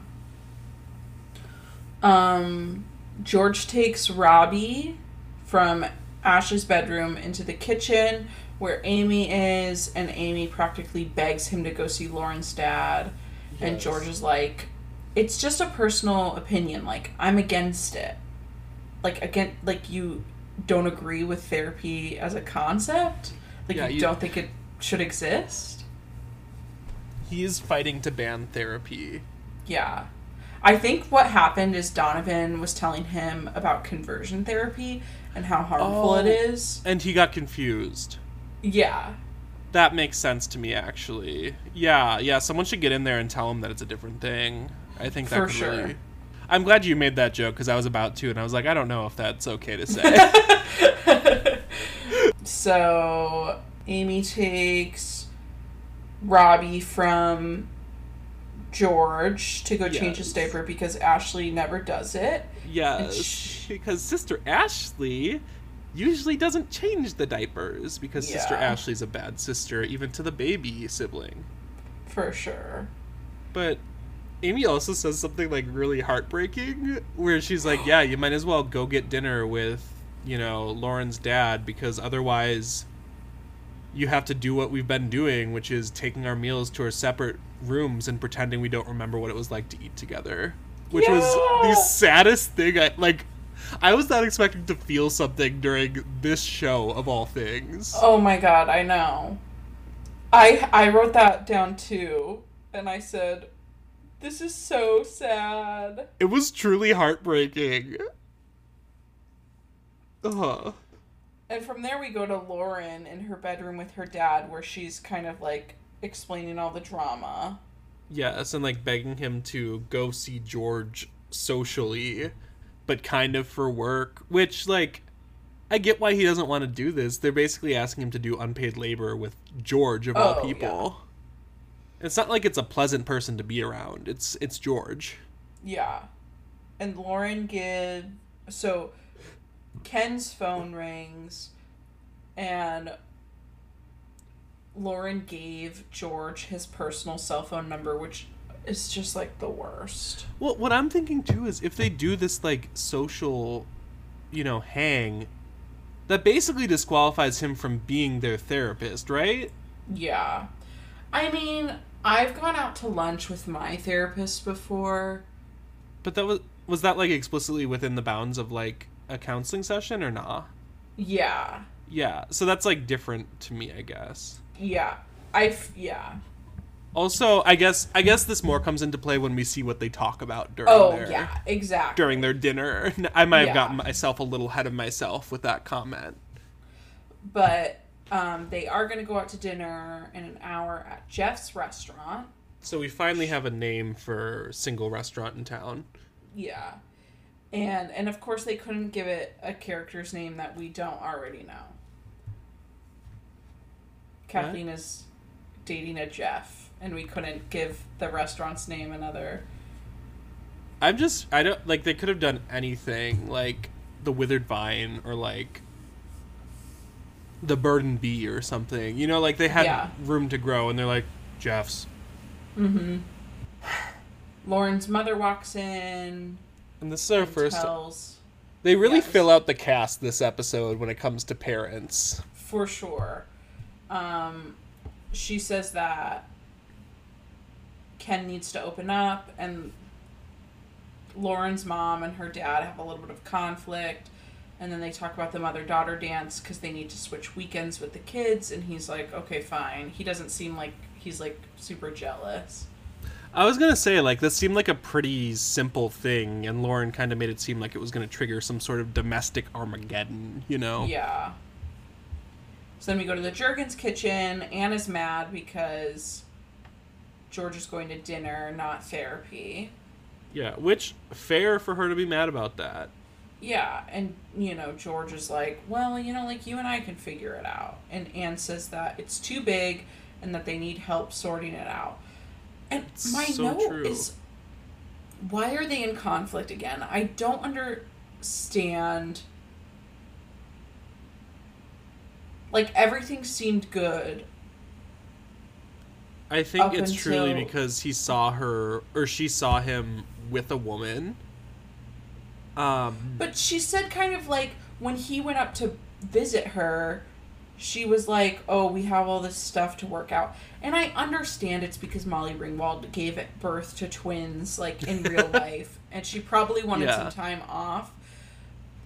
Um, George takes Robbie from Ash's bedroom into the kitchen where Amy is, and Amy practically begs him to go see Lauren's dad. And Yes. George is like, it's just a personal opinion. Like, I'm against it. Like, again, like, you don't agree with therapy as a concept? Like, Yeah, you, you- don't think it should exist? He is fighting to ban therapy. Yeah. I think what happened is Donovan was telling him about conversion therapy and how harmful it Oh. is. And he got confused. Yeah. That makes sense to me actually. Yeah, yeah, someone should get in there and tell him that it's a different thing. I think that For could sure. really I'm glad you made that joke because I was about to, and I was like, I don't know if that's okay to say. [LAUGHS] So Amy takes Robbie from George to go change his diaper because Ashley never does it. Yes, sh- because Sister Ashley usually doesn't change the diapers because Sister Ashley's a bad sister, even to the baby sibling. For sure. But Amy also says something like really heartbreaking, where she's like, [GASPS] "Yeah, you might as well go get dinner with, you know, Lauren's dad because otherwise." You have to do what we've been doing, which is taking our meals to our separate rooms and pretending we don't remember what it was like to eat together. Which was the saddest thing I like I was not expecting to feel something during this show of all things. Oh my god, I know. I I wrote that down too, and I said, "This is so sad." It was truly heartbreaking. Ugh. And from there, we go to Lauren in her bedroom with her dad, where she's kind of like explaining all the drama. Yes, and like begging him to go see George socially, but kind of for work, which like I get why he doesn't want to do this. They're basically asking him to do unpaid labor with George of all Oh, people. It's not like it's a pleasant person to be around. It's it's George. Yeah. And Lauren gives. So, Ken's phone rings, and Lauren gave George his personal cell phone number, which is just like the worst. Well, what I'm thinking too is if they do this like social, you know, hang, that basically disqualifies him from being their therapist, right? Yeah. I mean, I've gone out to lunch with my therapist before. But that was was that like explicitly within the bounds of like a counseling session or not? Yeah. Yeah, so that's like different to me, I guess. Yeah. I yeah. Also, I guess I guess this more comes into play when we see what they talk about during Oh, their yeah, exactly. during their dinner. [LAUGHS] I might have Yeah. gotten myself a little ahead of myself with that comment. But um, they are going to go out to dinner in an hour at Jeff's restaurant. So we finally have a name for single restaurant in town. Yeah. And and of course they couldn't give it a character's name that we don't already know. Kathleen is dating a Jeff and we couldn't give the restaurant's name another I'm just I don't like they could have done anything like the withered vine or like the burden bee or something. You know, like they had Yeah. room to grow and they're like Jeff's. Mhm. Lauren's mother walks in And this is our and first tells They really Yes. fill out the cast this episode when it comes to parents. for sure. Um, she says that Ken needs to open up, and Lauren's mom and her dad have a little bit of conflict. And then they talk about the mother daughter dance because they need to switch weekends with the kids. And he's like, okay, fine. He doesn't seem like he's like super jealous. I was gonna say like this seemed like a pretty simple thing, and Lauren kind of made it seem like it was gonna trigger some sort of domestic Armageddon, you know? Yeah. So then we go to the Juergens kitchen. Anna's mad because George is going to dinner, not therapy. Yeah, which fair for her to be mad about that. Yeah, and you know, George is like, well, you know, like you and I can figure it out. And Anne says that it's too big and that they need help sorting it out. And my so note true. is why are they in conflict again? I don't understand. Like everything seemed good. I think it's truly because he saw her or she saw him with a woman. Um, But she said kind of like when he went up to visit her, she was like, "Oh, we have all this stuff to work out." And I understand it's because Molly Ringwald gave birth to twins like in real [LAUGHS] life and she probably wanted Yeah. some time off.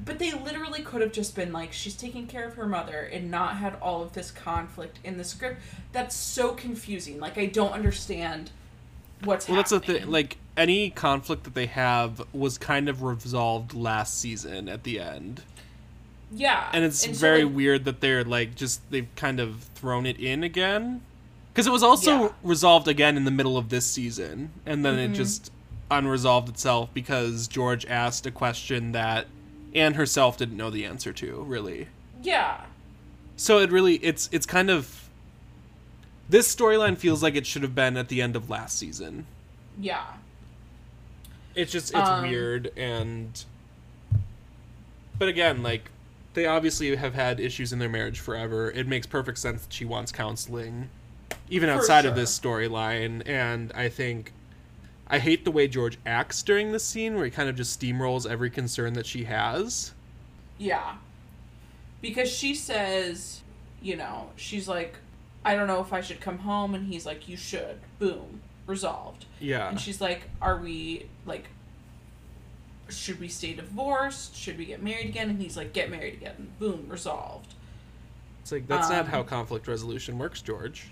But they literally could have just been like she's taking care of her mother and not had all of this conflict in the script. That's so confusing. Like I don't understand what's happening. well, that's the happening. thing. Like any conflict that they have was kind of resolved last season at the end, yeah. and it's so, very like, weird that they're like just they've kind of thrown it in again, because it was also Yeah. resolved again in the middle of this season, and then Mm-hmm. it just unresolved itself because George asked a question that Anne herself didn't know the answer to, really. Yeah. So it really it's it's kind of this storyline feels like it should have been at the end of last season. Yeah. It's just it's Um, weird and but again, like they obviously have had issues in their marriage forever. It makes perfect sense that she wants counseling even For outside of this storyline and I think I hate the way George acts during this scene where he kind of just steamrolls every concern that she has. Yeah. Because she says, you know, she's like, I don't know if I should come home. And he's like, you should. Boom. Resolved. Yeah. And she's like, are we, like, should we stay divorced? Should we get married again? And he's like, get married again. Boom. Resolved. It's like that's not um, how conflict resolution works, George.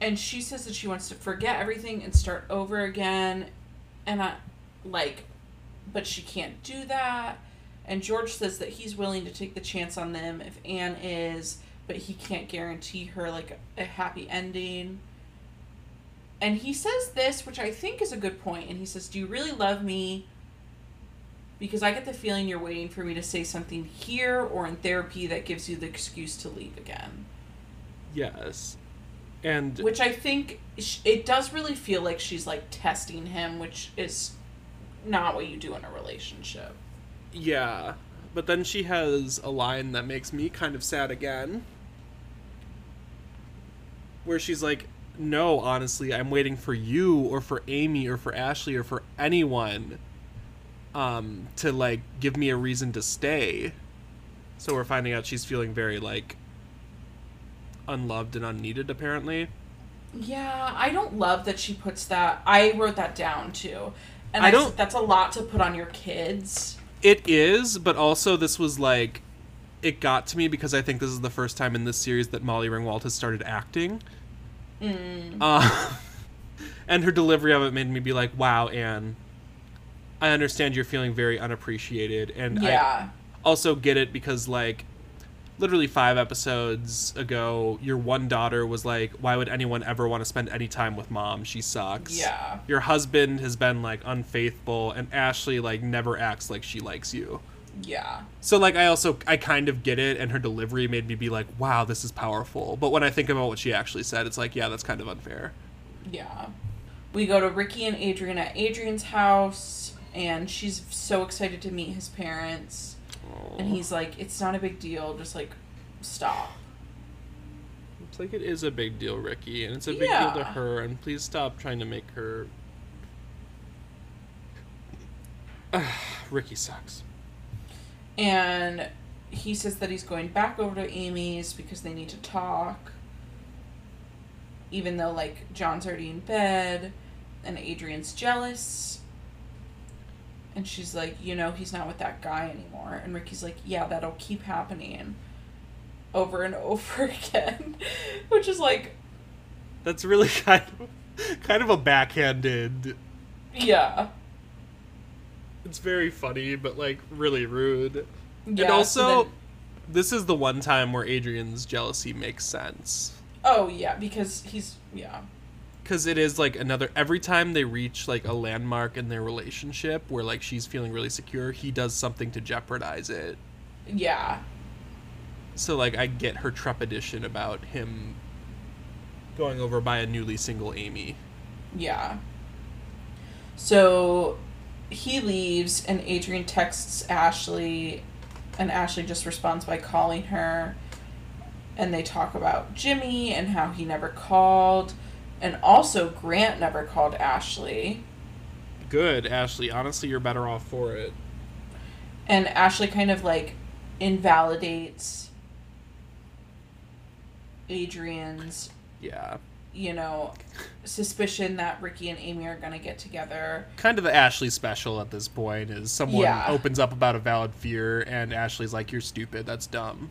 And she says that she wants to forget everything and start over again. And I, like, but she can't do that. And George says that he's willing to take the chance on them if Anne is, but he can't guarantee her, like, a happy ending. And he says this, which I think is a good point, and he says, Do you really love me? Because I get the feeling you're waiting for me to say something here or in therapy that gives you the excuse to leave again Yes. And which I think it does really feel like she's like testing him, which is not what you do in a relationship. Yeah, but then she has a line that makes me kind of sad again. Where she's like, No, honestly, I'm waiting for you or for Amy or for Ashley or for anyone um, to like give me a reason to stay. So we're finding out she's feeling very like unloved and unneeded apparently. Yeah, I don't love that she puts that. I wrote that down too, and I I, don't-. That's a lot to put on your kids. It is, but also this was like it got to me because I think this is the first time in this series that Molly Ringwald has started acting. Uh, [LAUGHS] and her delivery of it made me be like, "Wow, Anne, I understand you're feeling very unappreciated." And Yeah, I also get it because like literally 5 episodes ago, your one daughter was like, "Why would anyone ever want to spend any time with mom? She sucks." yeah, Your husband has been like unfaithful and Ashley like never acts like she likes you. yeah, So like I also I kind of get it and her delivery made me be like, "Wow, this is powerful." But when I think about what she actually said, it's like, "Yeah, that's kind of unfair." yeah. We go to Ricky and Adrian at Adrian's house, and she's so excited to meet his parents, and he's like, "It's not a big deal. Just like, stop." It's like it is a big deal, Ricky, and it's a big deal to her and please stop trying to make her [SIGHS] Ricky sucks. and he says that he's going back over to Amy's because they need to talk. Even though like John's already in bed and Adrian's jealous. And she's like, you know, he's not with that guy anymore. And Ricky's like, yeah, that'll keep happening over and [LAUGHS] over again. Which is like, That's really [LAUGHS] kind of kind of a backhanded. yeah. It's very funny, but like really rude. yeah and so also, then- this is the one time where Adrian's jealousy makes sense. oh, yeah, because he's, yeah. Because it is like another every time they reach like a landmark in their relationship where like she's feeling really secure he does something to jeopardize it Yeah. so like i get her trepidation about him going over by a newly single amy Yeah. So he leaves, and Adrian texts Ashley, and Ashley just responds by calling her. And they talk about Jimmy and how he never called. And also, Grant never called Ashley. good ashley honestly you're better off for it And Ashley kind of like invalidates Adrian's, yeah you know, suspicion that Ricky and Amy are going to get together. kind of the ashley special at this point is someone Yeah. opens up about a valid fear and ashley's like you're stupid that's dumb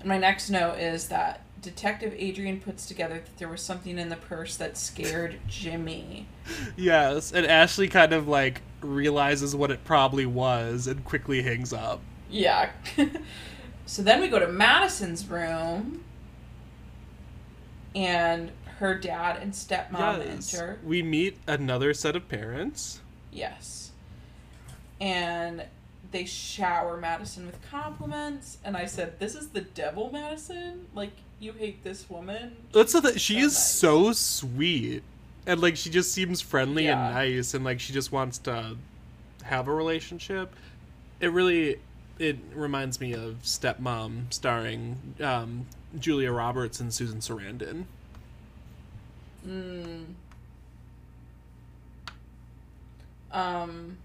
And my next note is that Detective Adrian puts together that there was something in the purse that scared [LAUGHS] Jimmy. yes and ashley kind of like realizes what it probably was and quickly hangs up Yeah. [LAUGHS] so then we go to Madison's room, and her dad and stepmom Yes. enter. We meet another set of parents. Yes. And they shower Madison with compliments, and I said, "This is the devil, Madison. Like you hate this woman." That's the thing. She So is nice. so sweet, and like she just seems friendly Yeah. and nice, and like she just wants to have a relationship. It really, it reminds me of Stepmom, starring um, Julia Roberts and Susan Sarandon. Mm. Um,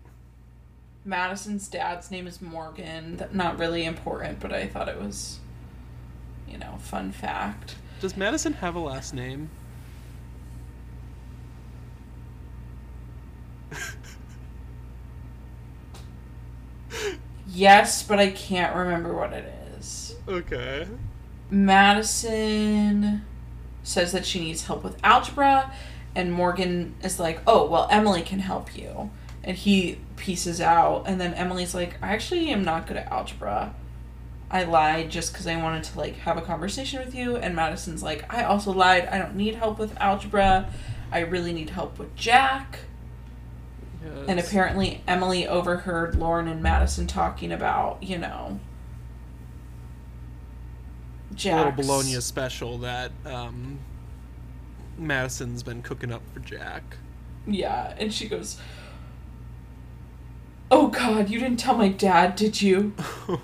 Madison's dad's name is Morgan. Not really important, but I thought it was, you know, fun fact. Does Madison have a last name? [LAUGHS] Yes, but I can't remember what it is. Okay. Madison says that she needs help with algebra, and Morgan is like, "Oh, well, Emily can help you." And he pieces out, and then Emily's like, "I actually am not good at algebra. I lied just because I wanted to like have a conversation with you." And Madison's like, "I also lied. I don't need help with algebra. I really need help with Jack." And apparently, Emily overheard Lauren and Madison talking about, you know, a little Bologna special that um, Madison's been cooking up for Jack. Yeah, and she goes, "Oh God, you didn't tell my dad, did you?" [LAUGHS]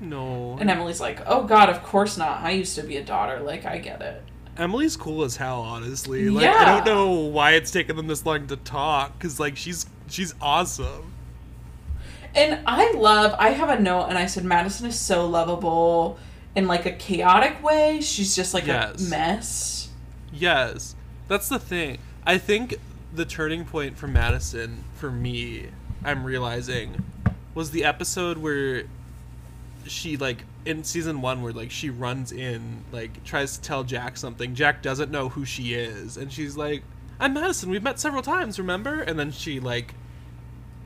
no. And Emily's like, "Oh God, of course not. I used to be a daughter. Like, I get it." Emily's cool as hell, honestly. Like I don't know why it's taken them this long to talk, cause like she's she's awesome. And I love. I have a note, and I said Madison is so lovable in like a chaotic way. She's just like Yes. a mess. Yes, that's the thing. I think the turning point for Madison, for me, I'm realizing, was the episode where she like in season one where like she runs in like tries to tell Jack something. Jack doesn't know who she is, and she's like, "I'm Madison. We've met several times, remember?" And then she like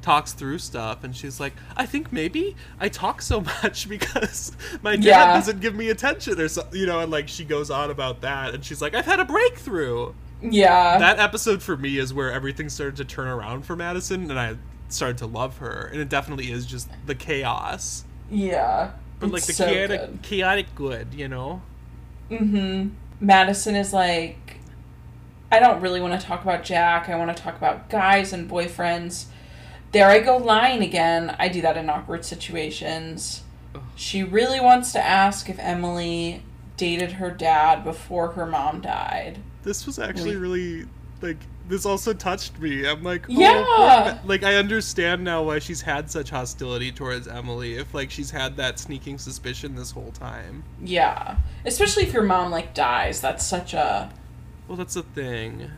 talks through stuff and she's like i think maybe i talk so [LAUGHS] much because my dad Yeah. doesn't give me attention or something you know and like she goes on about that and she's like i've had a breakthrough Yeah. that episode for me is where everything started to turn around for madison and i started to love her and it definitely is just the chaos yeah. but like the so chaotic good. chaotic good you know Mm-hmm. Madison is like, I don't really want to talk about Jack. I want to talk about guys and boyfriends. There I go lying again. I do that in awkward situations. Ugh. She really wants to ask if Emily dated her dad before her mom died. This was actually really like this also touched me i'm like oh, Yeah. like i understand now why she's had such hostility towards emily if like she's had that sneaking suspicion this whole time Yeah. Especially if your mom like dies. That's such a well that's the thing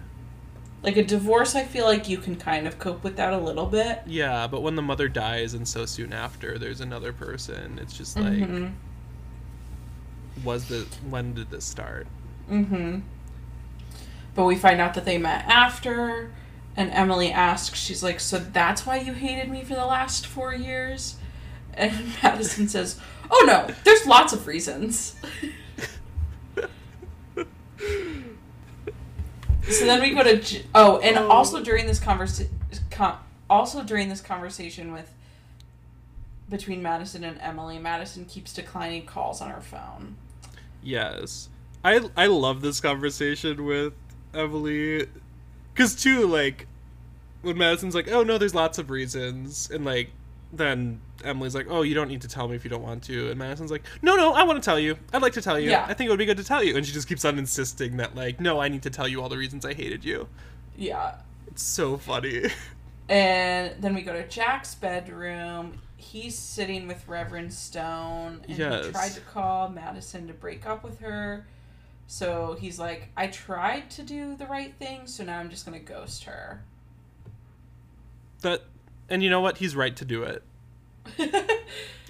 Like a divorce, I feel like you can kind of cope with that a little bit. Yeah, but when the mother dies and so soon after there's another person, it's just like Mm-hmm. was the when did this start? Mm-hmm. But we find out that they met after, and Emily asks, she's like, So that's why you hated me for the last four years? And [LAUGHS] Madison says, Oh no, there's lots of reasons. so then we go to J- oh, and Oh. also during this conversation, con- also during this conversation with between Madison and Emily, Madison keeps declining calls on her phone. Yes. I I love this conversation with Emily cuz too like when Madison's like, "Oh no, there's lots of reasons." And like then Emily's like, "Oh, you don't need to tell me if you don't want to." And Madison's like, "No, no, I want to tell you. I'd like to tell you. Yeah. I think it would be good to tell you." And she just keeps on insisting that like, "No, I need to tell you all the reasons I hated you." Yeah. It's so funny. And then we go to Jack's bedroom. He's sitting with Reverend Stone, and Yes. he tried to call Madison to break up with her. So he's like, I tried to do the right thing, so now I'm just gonna ghost her. that and you know what? He's right to do it. [LAUGHS]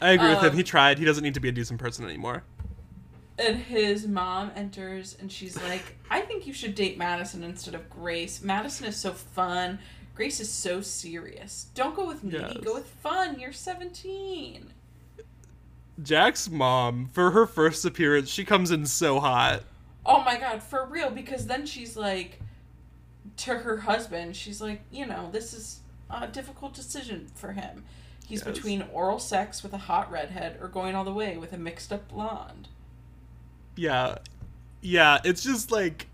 I agree with him. Um, He tried. He doesn't need to be a decent person anymore. and his mom enters, and she's like, I think you should date Madison instead of Grace. Madison is so fun. Grace is so serious. Don't go with me. Yes. Go with fun. You're 17. Jack's mom, for her first appearance, she comes in so hot. Oh my god, for real, because then she's like to her husband, she's like, you know, this is a difficult decision for him. He's Yes. between oral sex with a hot redhead or going all the way with a mixed up blonde. Yeah. Yeah, it's just like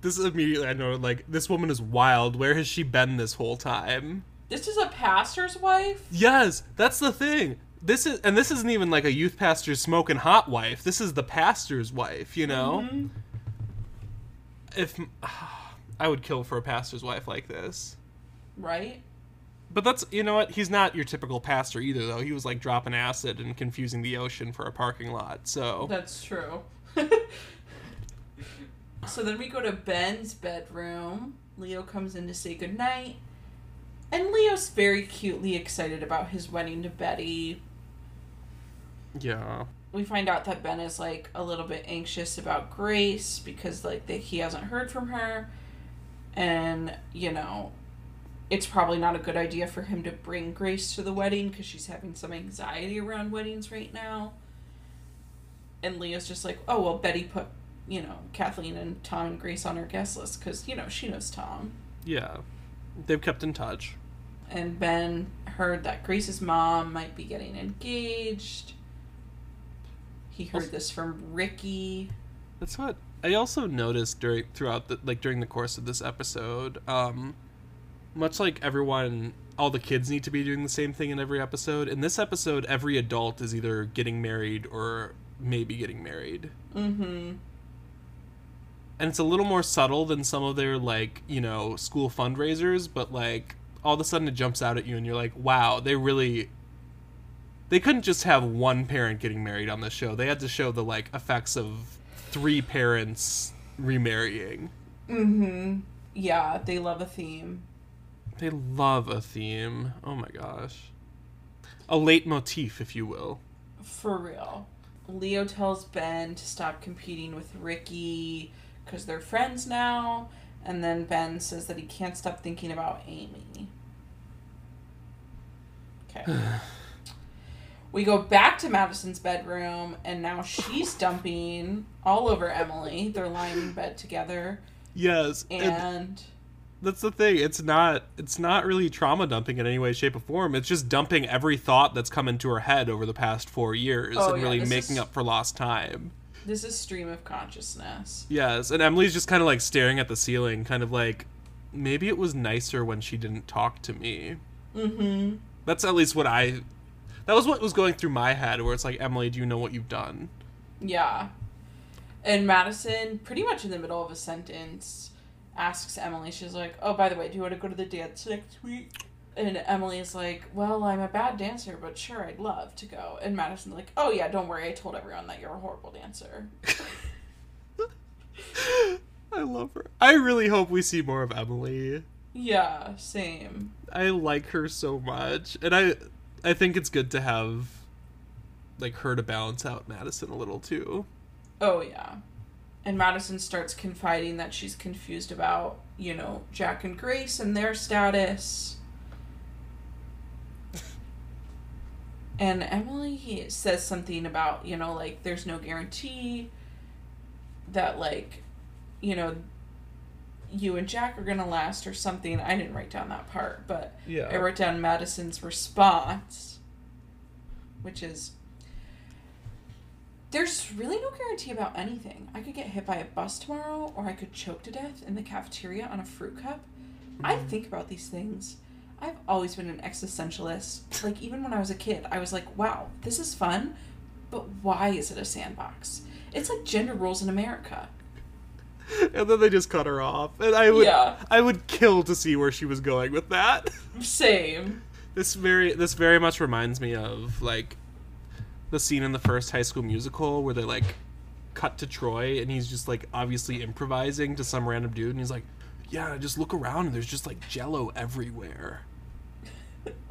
this is immediately I know like this woman is wild. Where has she been this whole time? This is a pastor's wife? Yes, that's the thing. This is and this isn't even like a youth pastor's smoking hot wife. This is the pastor's wife, you know? Mhm. If [SIGHS] I would kill for a pastor's wife like this. Right? But that's you know what? He's not your typical pastor either though. He was like dropping acid and confusing the ocean for a parking lot. So That's true. [LAUGHS] so then we go to Ben's bedroom. Leo comes in to say goodnight. And Leo's very cutely excited about his wedding to Betty. yeah. We find out that Ben is like a little bit anxious about Grace because like that he hasn't heard from her and you know it's probably not a good idea for him to bring Grace to the wedding because she's having some anxiety around weddings right now. And Leah's just like, oh well, Betty put you know Kathleen and Tom and Grace on her guest list because you know she knows Tom. Yeah. They've kept in touch. And Ben heard that Grace's mom might be getting engaged. He heard this from Ricky. That's what I also noticed during throughout the like during the course of this episode. Um, much like everyone, all the kids need to be doing the same thing in every episode. In this episode, every adult is either getting married or maybe getting married, Mm-hmm. and it's a little more subtle than some of their like you know school fundraisers. But like all of a sudden, it jumps out at you, and you're like, wow, they really. They couldn't just have one parent getting married on the show. They had to show the like effects of three parents remarrying. Mm-hmm. Yeah, they love a theme. They love a theme. Oh my gosh. A leitmotif, if you will. For real. Leo tells Ben to stop competing with Ricky because they're friends now. And then Ben says that he can't stop thinking about Amy. Okay. [SIGHS] [LAUGHS] we go back to Madison's bedroom, and now she's [LAUGHS] dumping all over Emily. They're lying in bed together. Yes, and And that's the thing. It's not. It's not really trauma dumping in any way, shape, or form. It's just dumping every thought that's come into her head over the past four years Oh, and yeah, really making is- up for lost time. this is stream of consciousness. Yes, and Emily's just kind of like staring at the ceiling, kind of like, maybe it was nicer when she didn't talk to me. Mm-hmm. That's at least what I. That was what was going through my head, where it's like, Emily, do you know what you've done? Yeah. And Madison, pretty much in the middle of a sentence, asks Emily, she's like, Oh, by the way, do you want to go to the dance next week? And Emily is like, Well, I'm a bad dancer, but sure, I'd love to go. And Madison's like, Oh, yeah, don't worry. I told everyone that you're a horrible dancer. [LAUGHS] I love her. I really hope we see more of Emily. Yeah, same. I like her so much, and I I think it's good to have like her to balance out Madison a little too. Oh yeah. And Madison starts confiding that she's confused about, you know, Jack and Grace and their status. and Emily says something about, you know, like there's no guarantee that like, you know, you and Jack are gonna last or something. I didn't write down that part, but Yeah. I wrote down Madison's response, which is There's really no guarantee about anything. I could get hit by a bus tomorrow, or I could choke to death in the cafeteria on a fruit cup. I mm-hmm. think about these things. I've always been an existentialist. Like, even when I was a kid, I was like, wow, this is fun, but why is it a sandbox? It's like gender roles in America. [LAUGHS] and then they just cut her off, and I would Yeah. I would kill to see where she was going with that. Same. this very this very much reminds me of like the scene in the first High School Musical where they like cut to Troy and he's just like obviously improvising to some random dude and he's like, "Yeah, just look around and there's just like jello everywhere." [LAUGHS]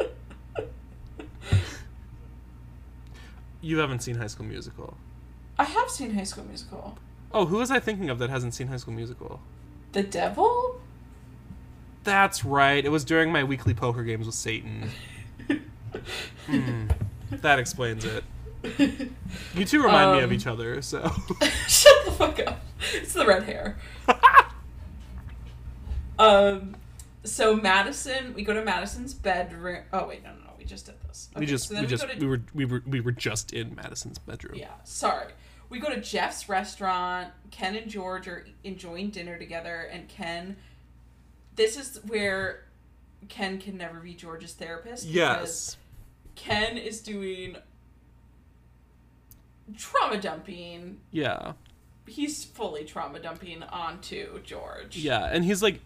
you haven't seen High School Musical. I have seen High School Musical. Oh, who was I thinking of that hasn't seen High School Musical? The Devil? That's right. It was during my weekly poker games with Satan. [LAUGHS] Hmm. That explains it. You two remind me of Um, each other, so [LAUGHS] Shut the fuck up. It's the red hair. [LAUGHS] um, so Madison, we go to Madison's bedroom. Oh wait, no, no, no, we just did this. we just so we just go to, we were we were we were just in Madison's bedroom. yeah. Sorry, we go to Jeff's restaurant. Ken and George are enjoying dinner together, and Ken. This is where Ken can never be George's therapist. because Yes. Ken is doing trauma dumping. Yeah. He's fully trauma dumping onto George. Yeah, and he's like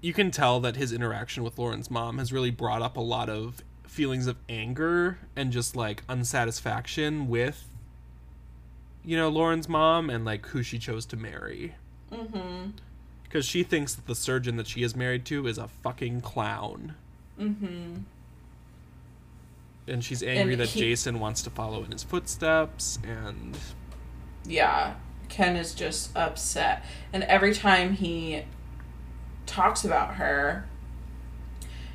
you can tell that his interaction with Lauren's mom has really brought up a lot of feelings of anger and just like unsatisfaction with you know Lauren's mom and like who she chose to marry. Mm-hmm. Because she thinks that the surgeon that she is married to is a fucking clown. Mm-hmm. And she's angry And that he- Jason wants to follow in his footsteps and Yeah. Ken is just upset. And every time he talks about her,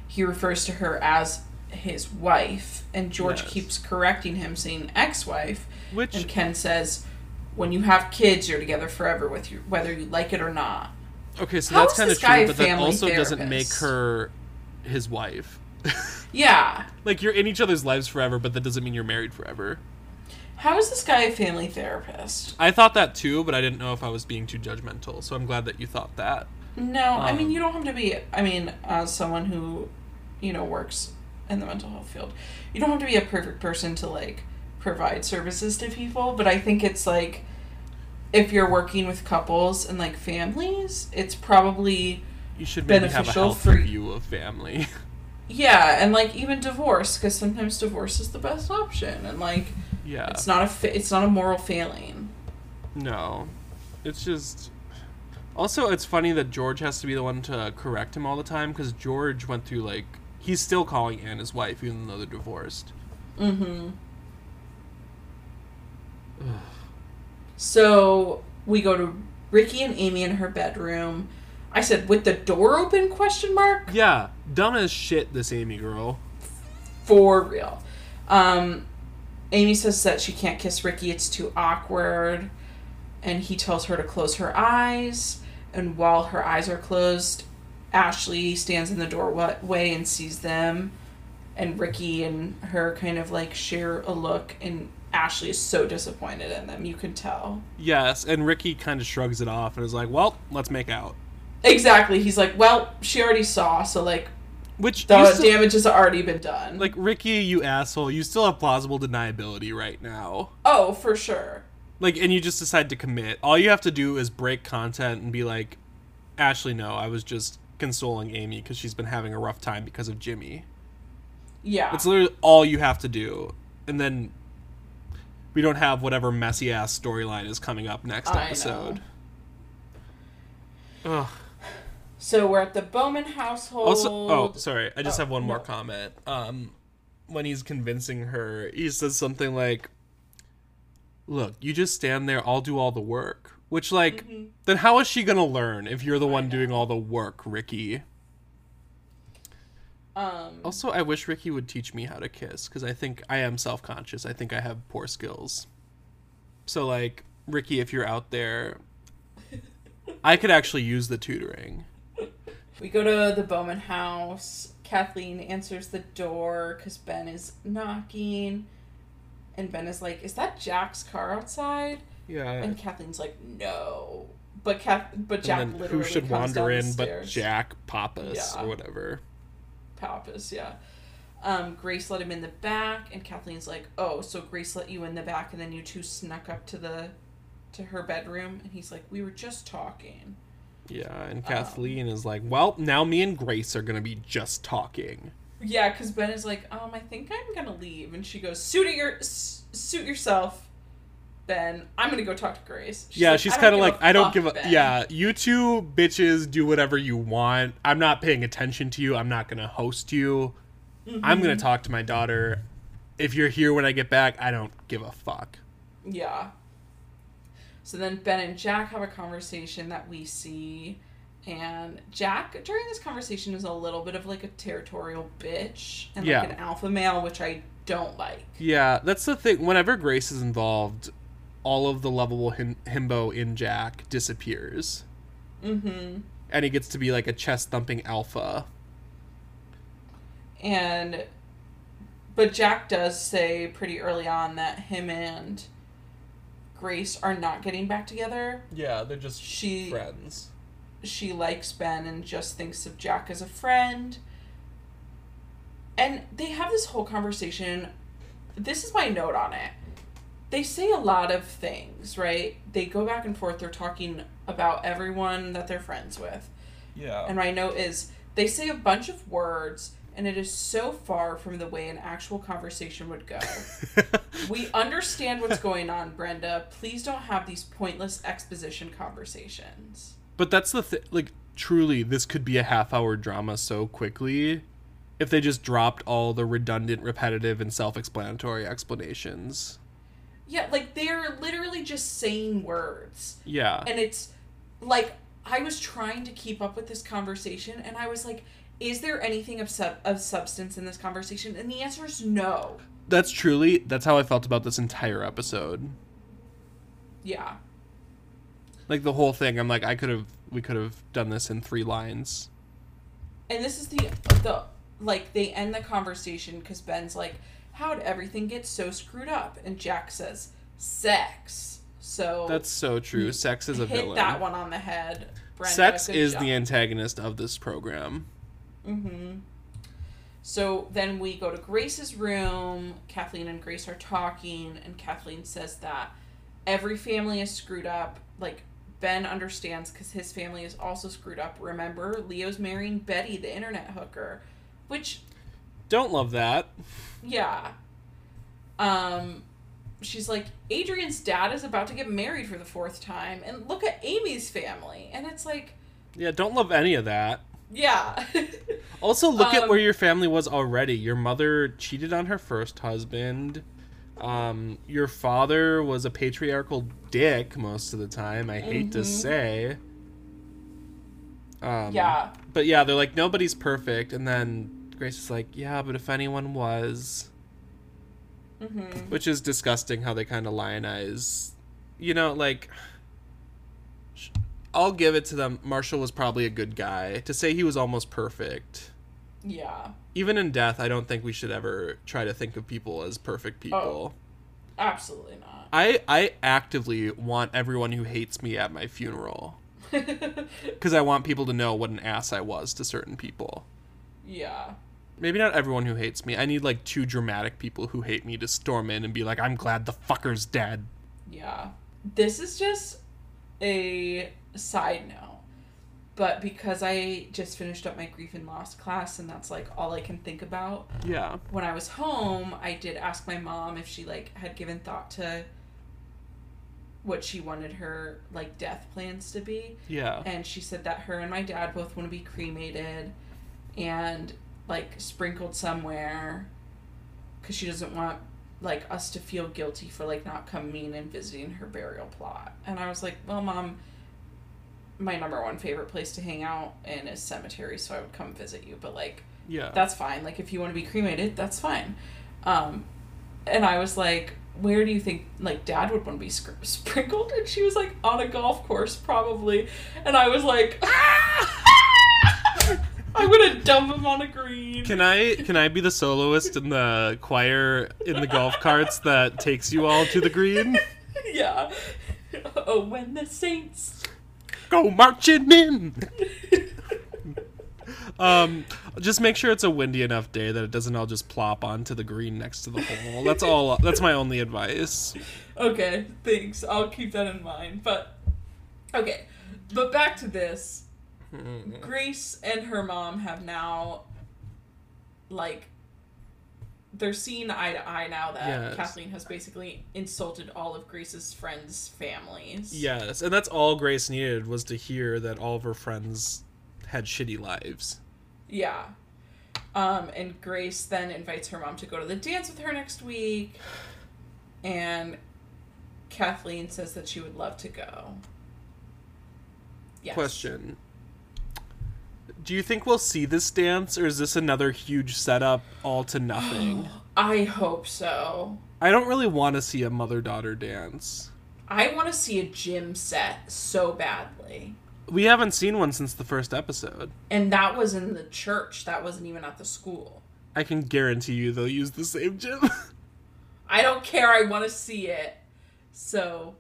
he refers to her as his wife. And George Yes. keeps correcting him, saying ex wife. Which And Ken says, when you have kids, you're together forever with you, whether you like it or not. okay, so How that's kind of true, but that also doesn't make her his wife. [LAUGHS] Yeah. like you're in each other's lives forever, but that doesn't mean you're married forever. How is this guy a family therapist? I thought that too, but I didn't know if I was being too judgmental. So I'm glad that you thought that. No, I mean Um, you don't have to be. I mean, as someone who, you know, works in the mental health field, you don't have to be a perfect person to like provide services to people. But I think it's like, if you're working with couples and like families, it's probably You should maybe have a Beneficial for- view of family. [LAUGHS] yeah, and like even divorce because sometimes divorce is the best option, and like yeah. it's not a fa- it's not a moral failing. No. It's just. Also, it's funny that George has to be the one to correct him all the time because George went through, like. He's still calling Anne his wife, even though they're divorced. Mm-hmm. So we go to Ricky and Amy in her bedroom. I said, with the door open? Question mark. Yeah, dumb as shit, this Amy girl. For real. Um, Amy says that she can't kiss Ricky; it's too awkward. And he tells her to close her eyes. And while her eyes are closed, Ashley stands in the doorway and sees them. And Ricky and her kind of like share a look, and Ashley is so disappointed in them. You can tell. Yes, and Ricky kind of shrugs it off and is like, well, let's make out. Exactly. He's like, well, she already saw, so like Which, the still- damage has already been done. like, Ricky, you asshole, you still have plausible deniability right now. oh, for sure. Like, and you just decide to commit. All you have to do is break content and be like, Ashley, no, I was just consoling Amy because she's been having a rough time because of Jimmy. Yeah. It's literally all you have to do. And then we don't have whatever messy ass storyline is coming up next I know. episode. Ugh. So we're at the Bowman household. Also, oh, sorry. I just Oh, have one more no. comment. Um, when he's convincing her, he says something like, "Look, you just stand there. I'll do all the work." Which, like, then how is she gonna learn if you're the one doing all the work, Ricky? Um, Also, I wish Ricky would teach me how to kiss because I think I am self conscious. I think I have poor skills. So, like, Ricky, if you're out there, [LAUGHS] I could actually use the tutoring. we go to the Bowman house. Kathleen answers the door because Ben is knocking. And Ben is like, Is that Jack's car outside? Yeah. And Kathleen's like, No. But Kath- but Jack and then literally who should wander in but. Jack Pappas Yeah. or whatever. Pappas, yeah. Um, Grace let him in the back, and Kathleen's like, "Oh, so Grace let you in the back, and then you two snuck up to the to her bedroom?" And he's like, "We were just talking." Yeah, and Um, Kathleen is like, "Well, now me and Grace are gonna be just talking." Yeah, because Ben is like, "Um, I think I'm gonna leave," and she goes, "Suit your s- suit yourself, Ben. I'm gonna go talk to Grace." yeah, like, she's "I don't kind of give a like, "I don't give a Ben." yeah." You two bitches do whatever you want. I'm not paying attention to you. I'm not gonna host you. I'm Mm-hmm. gonna talk to my daughter. If you're here when I get back, I don't give a fuck. Yeah. So then Ben and Jack have a conversation that we see. And Jack, during this conversation, is a little bit of like a territorial bitch and Yeah. like an alpha male, which I don't like. Yeah, that's the thing. Whenever Grace is involved, all of the lovable him- himbo in Jack disappears, Mm-hmm. and he gets to be like a chest thumping alpha. And, but Jack does say pretty early on that him and Grace are not getting back together. Yeah, they're just She- friends. she likes Ben and just thinks of Jack as a friend. And they have this whole conversation. This is my note on it. They say a lot of things, right? They go back and forth. They're talking about everyone that they're friends with. Yeah. And my note is they say a bunch of words, and it is so far from the way an actual conversation would go. [LAUGHS] we understand what's going on, Brenda. Please don't have these pointless exposition conversations. But that's the thing. Like, truly, this could be a half hour drama so quickly if they just dropped all the redundant, repetitive, and self explanatory explanations. Yeah, like they're literally just saying words. Yeah. And it's like I was trying to keep up with this conversation and I was like, is there anything of, sub- of substance in this conversation? And the answer is no. That's truly, that's how I felt about this entire episode. Yeah. Like, the whole thing, I'm like, I could have, we could have done this in three lines. And this is the the like they end the conversation because Ben's like, "How'd everything get so screwed up?" And Jack says, "Sex." So That's so true. Sex is a hit villain. that one on the head. Brenda, Sex is job. the antagonist of this program. Mm-hmm. So then we go to Grace's room. Kathleen and Grace are talking, and Kathleen says that every family is screwed up. Like, Ben understands because his family is also screwed up. Remember, Leo's marrying Betty, the internet hooker. Which, Don't love that. yeah. Um, she's like, Adrian's dad is about to get married for the fourth time, and look at Amy's family. And it's like, Yeah, don't love any of that. yeah. [LAUGHS] Also, look at Um, where your family was already. Your mother cheated on her first husband. Um, your father was a patriarchal dick most of the time. I hate to Mhm. say. Um, yeah. But yeah, they're like nobody's perfect, and then Grace is like, yeah, but if anyone was, Mm-hmm. which is disgusting how they kind of lionize. You know, like. I'll give it to them. Marshall was probably a good guy. To say he was almost perfect Yeah. even in death, I don't think we should ever try to think of people as perfect people. Oh, Absolutely not. I I actively want everyone who hates me at my funeral [LAUGHS] because I want people to know what an ass I was to certain people. Yeah. Maybe not everyone who hates me. I need like two dramatic people who hate me to storm in and be like, "I'm glad the fucker's dead." Yeah. This is just a side note. But because I just finished up my grief and loss class and that's like all I can think about. Yeah. When I was home, I did ask my mom if she like had given thought to what she wanted her like death plans to be Yeah. and she said that her and my dad both want to be cremated and like sprinkled somewhere because she doesn't want like us to feel guilty for like not coming and visiting her burial plot. And i was like well mom my number one favorite place to hang out in is cemetery so i would come visit you but like Yeah. that's fine. Like if you want to be cremated that's fine. Um and i was like where do you think like dad would want to be scr- [LAUGHS] sprinkled? And she was like on a golf course probably. And i was like [LAUGHS] i'm gonna dump him on a green Can I can I be the soloist in the choir in the golf carts that takes you all to the green? [LAUGHS] yeah oh when the saints Go marching in. [LAUGHS] Um, just make sure it's a windy enough day that it doesn't all just plop onto the green next to the hole. That's all. That's my only advice. okay thanks i'll keep that in mind but okay but back to this grace and her mom have now like they're seeing eye to eye now that Yes. kathleen has basically insulted all of grace's friends families Yes, and that's all Grace needed was to hear that all of her friends had shitty lives. yeah um and grace then invites her mom to go to the dance with her next week and kathleen says that she would love to go yes. Question. Do you think we'll see this dance, or is this another huge setup all to nothing? [GASPS] i hope so I don't really want to see a mother daughter dance. I want to see a gym set so badly. We haven't seen one since the first episode. And that was in the church. That wasn't even at the school. I can guarantee you they'll use the same gym. [LAUGHS] I don't care. I want to see it. So,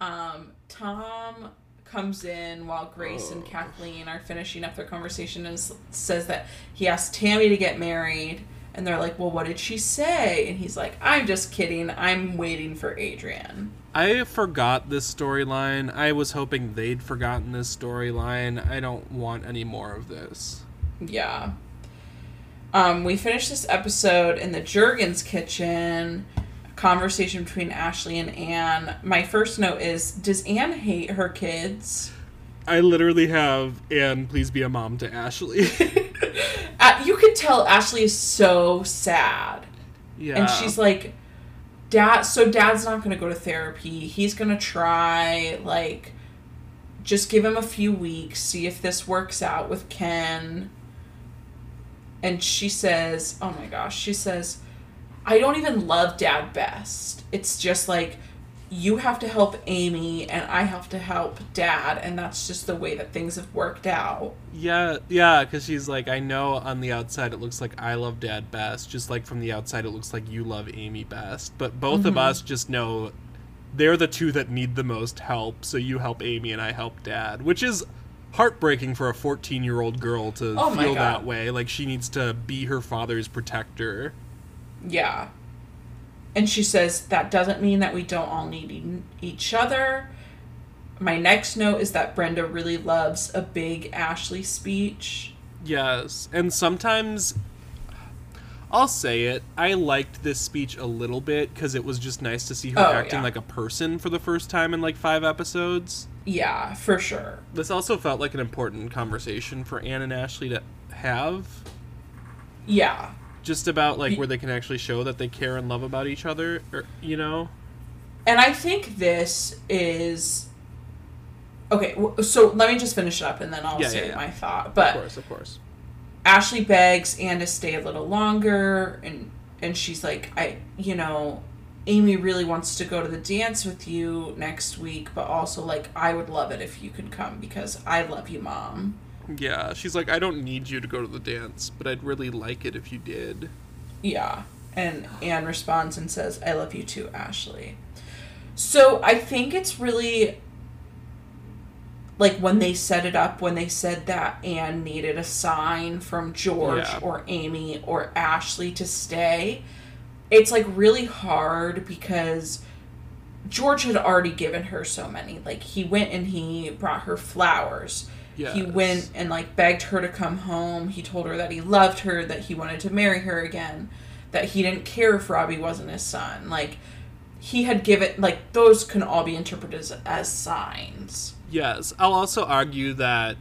um, Tom comes in while Grace and Kathleen are finishing up their conversation and says that he asked Tammy to get married. And they're like, well, what did she say? And he's like, I'm just kidding. I'm waiting for Adrian. I forgot this storyline. I was hoping they'd forgotten this storyline. I don't want any more of this. Yeah. Um, we finished this episode in the Juergens kitchen. Conversation between Ashley and Anne. My first note is Does Anne hate her kids? I literally have, Anne, please be a mom to Ashley. [LAUGHS] [LAUGHS] Uh, you could tell Ashley is so sad. yeah. And she's like, Dad, so dad's not going to go to therapy. He's going to try, like, just give him a few weeks, see if this works out with Ken. And she says, oh my gosh, she says, I don't even love dad best. It's just like, you have to help Amy and I have to help dad. And that's just the way that things have worked out. Yeah, yeah, because she's like, I know on the outside it looks like I love dad best, just like from the outside it looks like you love Amy best. But both of mm-hmm. us just know they're the two that need the most help, so you help Amy and I help dad, which is heartbreaking for a 14 year old girl to Oh feel that way. Like she needs to be her father's protector. Yeah. And she says that doesn't mean that we don't all need each other. My next note is that Brenda really loves a big Ashley speech. Yes, and sometimes I'll say it. I liked this speech a little bit because it was just nice to see her Oh, acting yeah. like a person for the first time in like five episodes. Yeah, for sure. This also felt like an important conversation for Anne and Ashley to have, Yeah. Just about like where they can actually show that they care and love about each other, or you know. And I think this is Okay, so let me just finish it up and then I'll Yeah, say yeah, yeah. my thought. But Of course, of course. Ashley begs Anne to stay a little longer and and she's like, I you know, Amy really wants to go to the dance with you next week, but also like I would love it if you could come because I love you, mom. Yeah, she's like, I don't need you to go to the dance, but I'd really like it if you did. Yeah. And Anne responds and says, I love you too, Ashley. So I think it's really like when they set it up, when they said that Anne needed a sign from George Yeah. or Amy or Ashley to stay, it's like really hard because George had already given her so many. Like he went and he brought her flowers. He went and like begged her to come home. He told her that he loved her, that he wanted to marry her again, that he didn't care if Robbie wasn't his son. Like he had given like those can all be interpreted as, as signs. Yes, I'll also argue that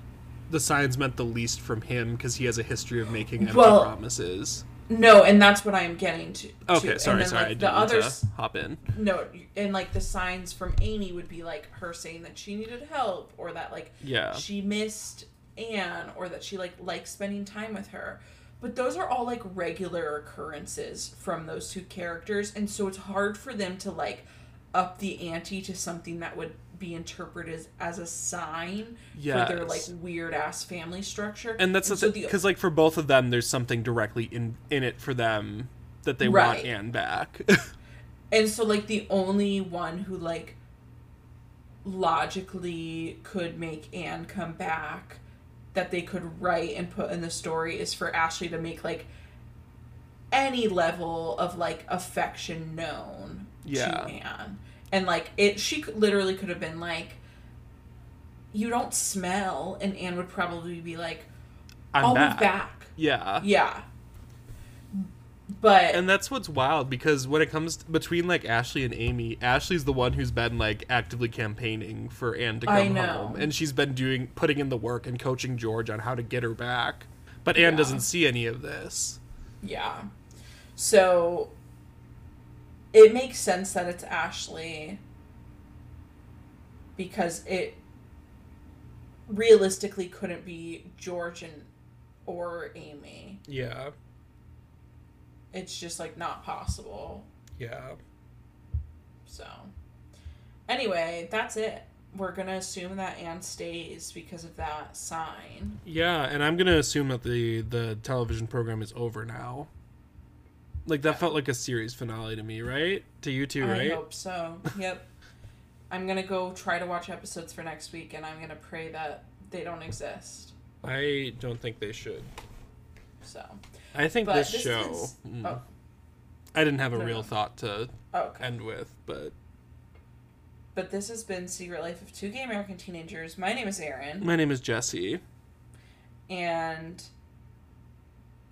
the signs meant the least from him because he has a history of making empty Well- promises. No, and that's what I'm getting to. Okay, to. sorry, then, sorry, I Like, the others, hop in. no, and like the signs from Amy would be like her saying that she needed help, or that like Yeah. she missed Anne, or that she like likes spending time with her. But those are all like regular occurrences from those two characters, and so it's hard for them to like up the ante to something that would be interpreted as, as a sign for their like weird ass family structure. And that's so the thing, because like for both of them, there's something directly in in it for them that they want Anne back. [LAUGHS] And so like the only one who like logically could make Anne come back that they could write and put in the story is for Ashley to make like any level of like affection known Yeah. to Anne. And like it she literally could have been like you don't smell and Anne would probably be like I'm I'll back. move back. Yeah. Yeah. But And that's what's wild because when it comes between like Ashley and Amy, Ashley's the one who's been like actively campaigning for Anne to come I know. home, and she's been doing putting in the work and coaching George on how to get her back. But Anne Yeah. doesn't see any of this. Yeah. So it makes sense that it's Ashley because it realistically couldn't be George and or Amy. Yeah. It's just like not possible. Yeah. So anyway, that's it. We're gonna assume that Anne stays because of that sign. Yeah, and I'm gonna assume that the the television program is over now. Like that felt like a series finale to me, right? To you too, right? I hope so. Yep. I'm gonna go try to watch episodes for next week, and I'm gonna pray that they don't exist. I don't think they should. So, I think but this, this show. is- mm, oh, I didn't have a No, real no. thought to okay. end with, but But this has been Secret Life of Two Gay American Teenagers. My name is Erin. my name is Jesse. and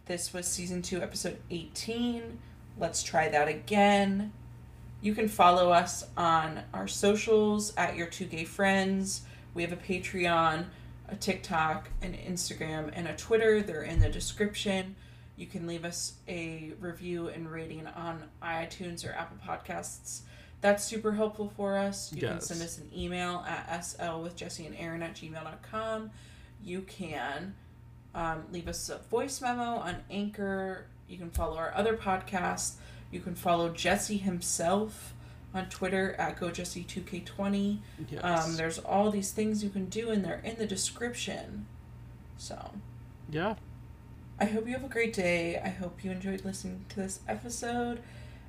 this was season two, episode 18. Let's try that again. You can follow us on our socials at Your Two Gay Friends. We have a Patreon, a TikTok, an Instagram, and a Twitter. They're in the description. You can leave us a review and rating on iTunes or Apple Podcasts. That's super helpful for us. You can send us an email at sl with Jesse and Erin at gmail.com. You can um, leave us a voice memo on Anchor. You can follow our other podcasts. You can follow Jesse himself on Twitter at GoJesse2K20. Yes. Um, there's all these things you can do, and they're in the description. So, yeah. I hope you have a great day. I hope you enjoyed listening to this episode.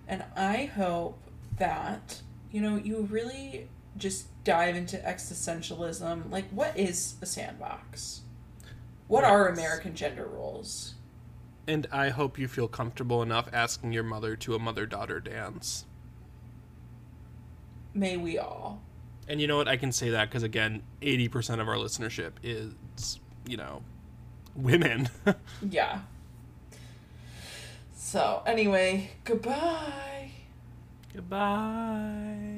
And I hope that, you know, you really just dive into existentialism. Like, what is a sandbox? What are American gender roles? And I hope you feel comfortable enough asking your mother to a mother daughter dance. May we all. And you know what? I can say that because, again, 80% of our listenership is, you know, women. [LAUGHS] Yeah. So, anyway, goodbye. Goodbye.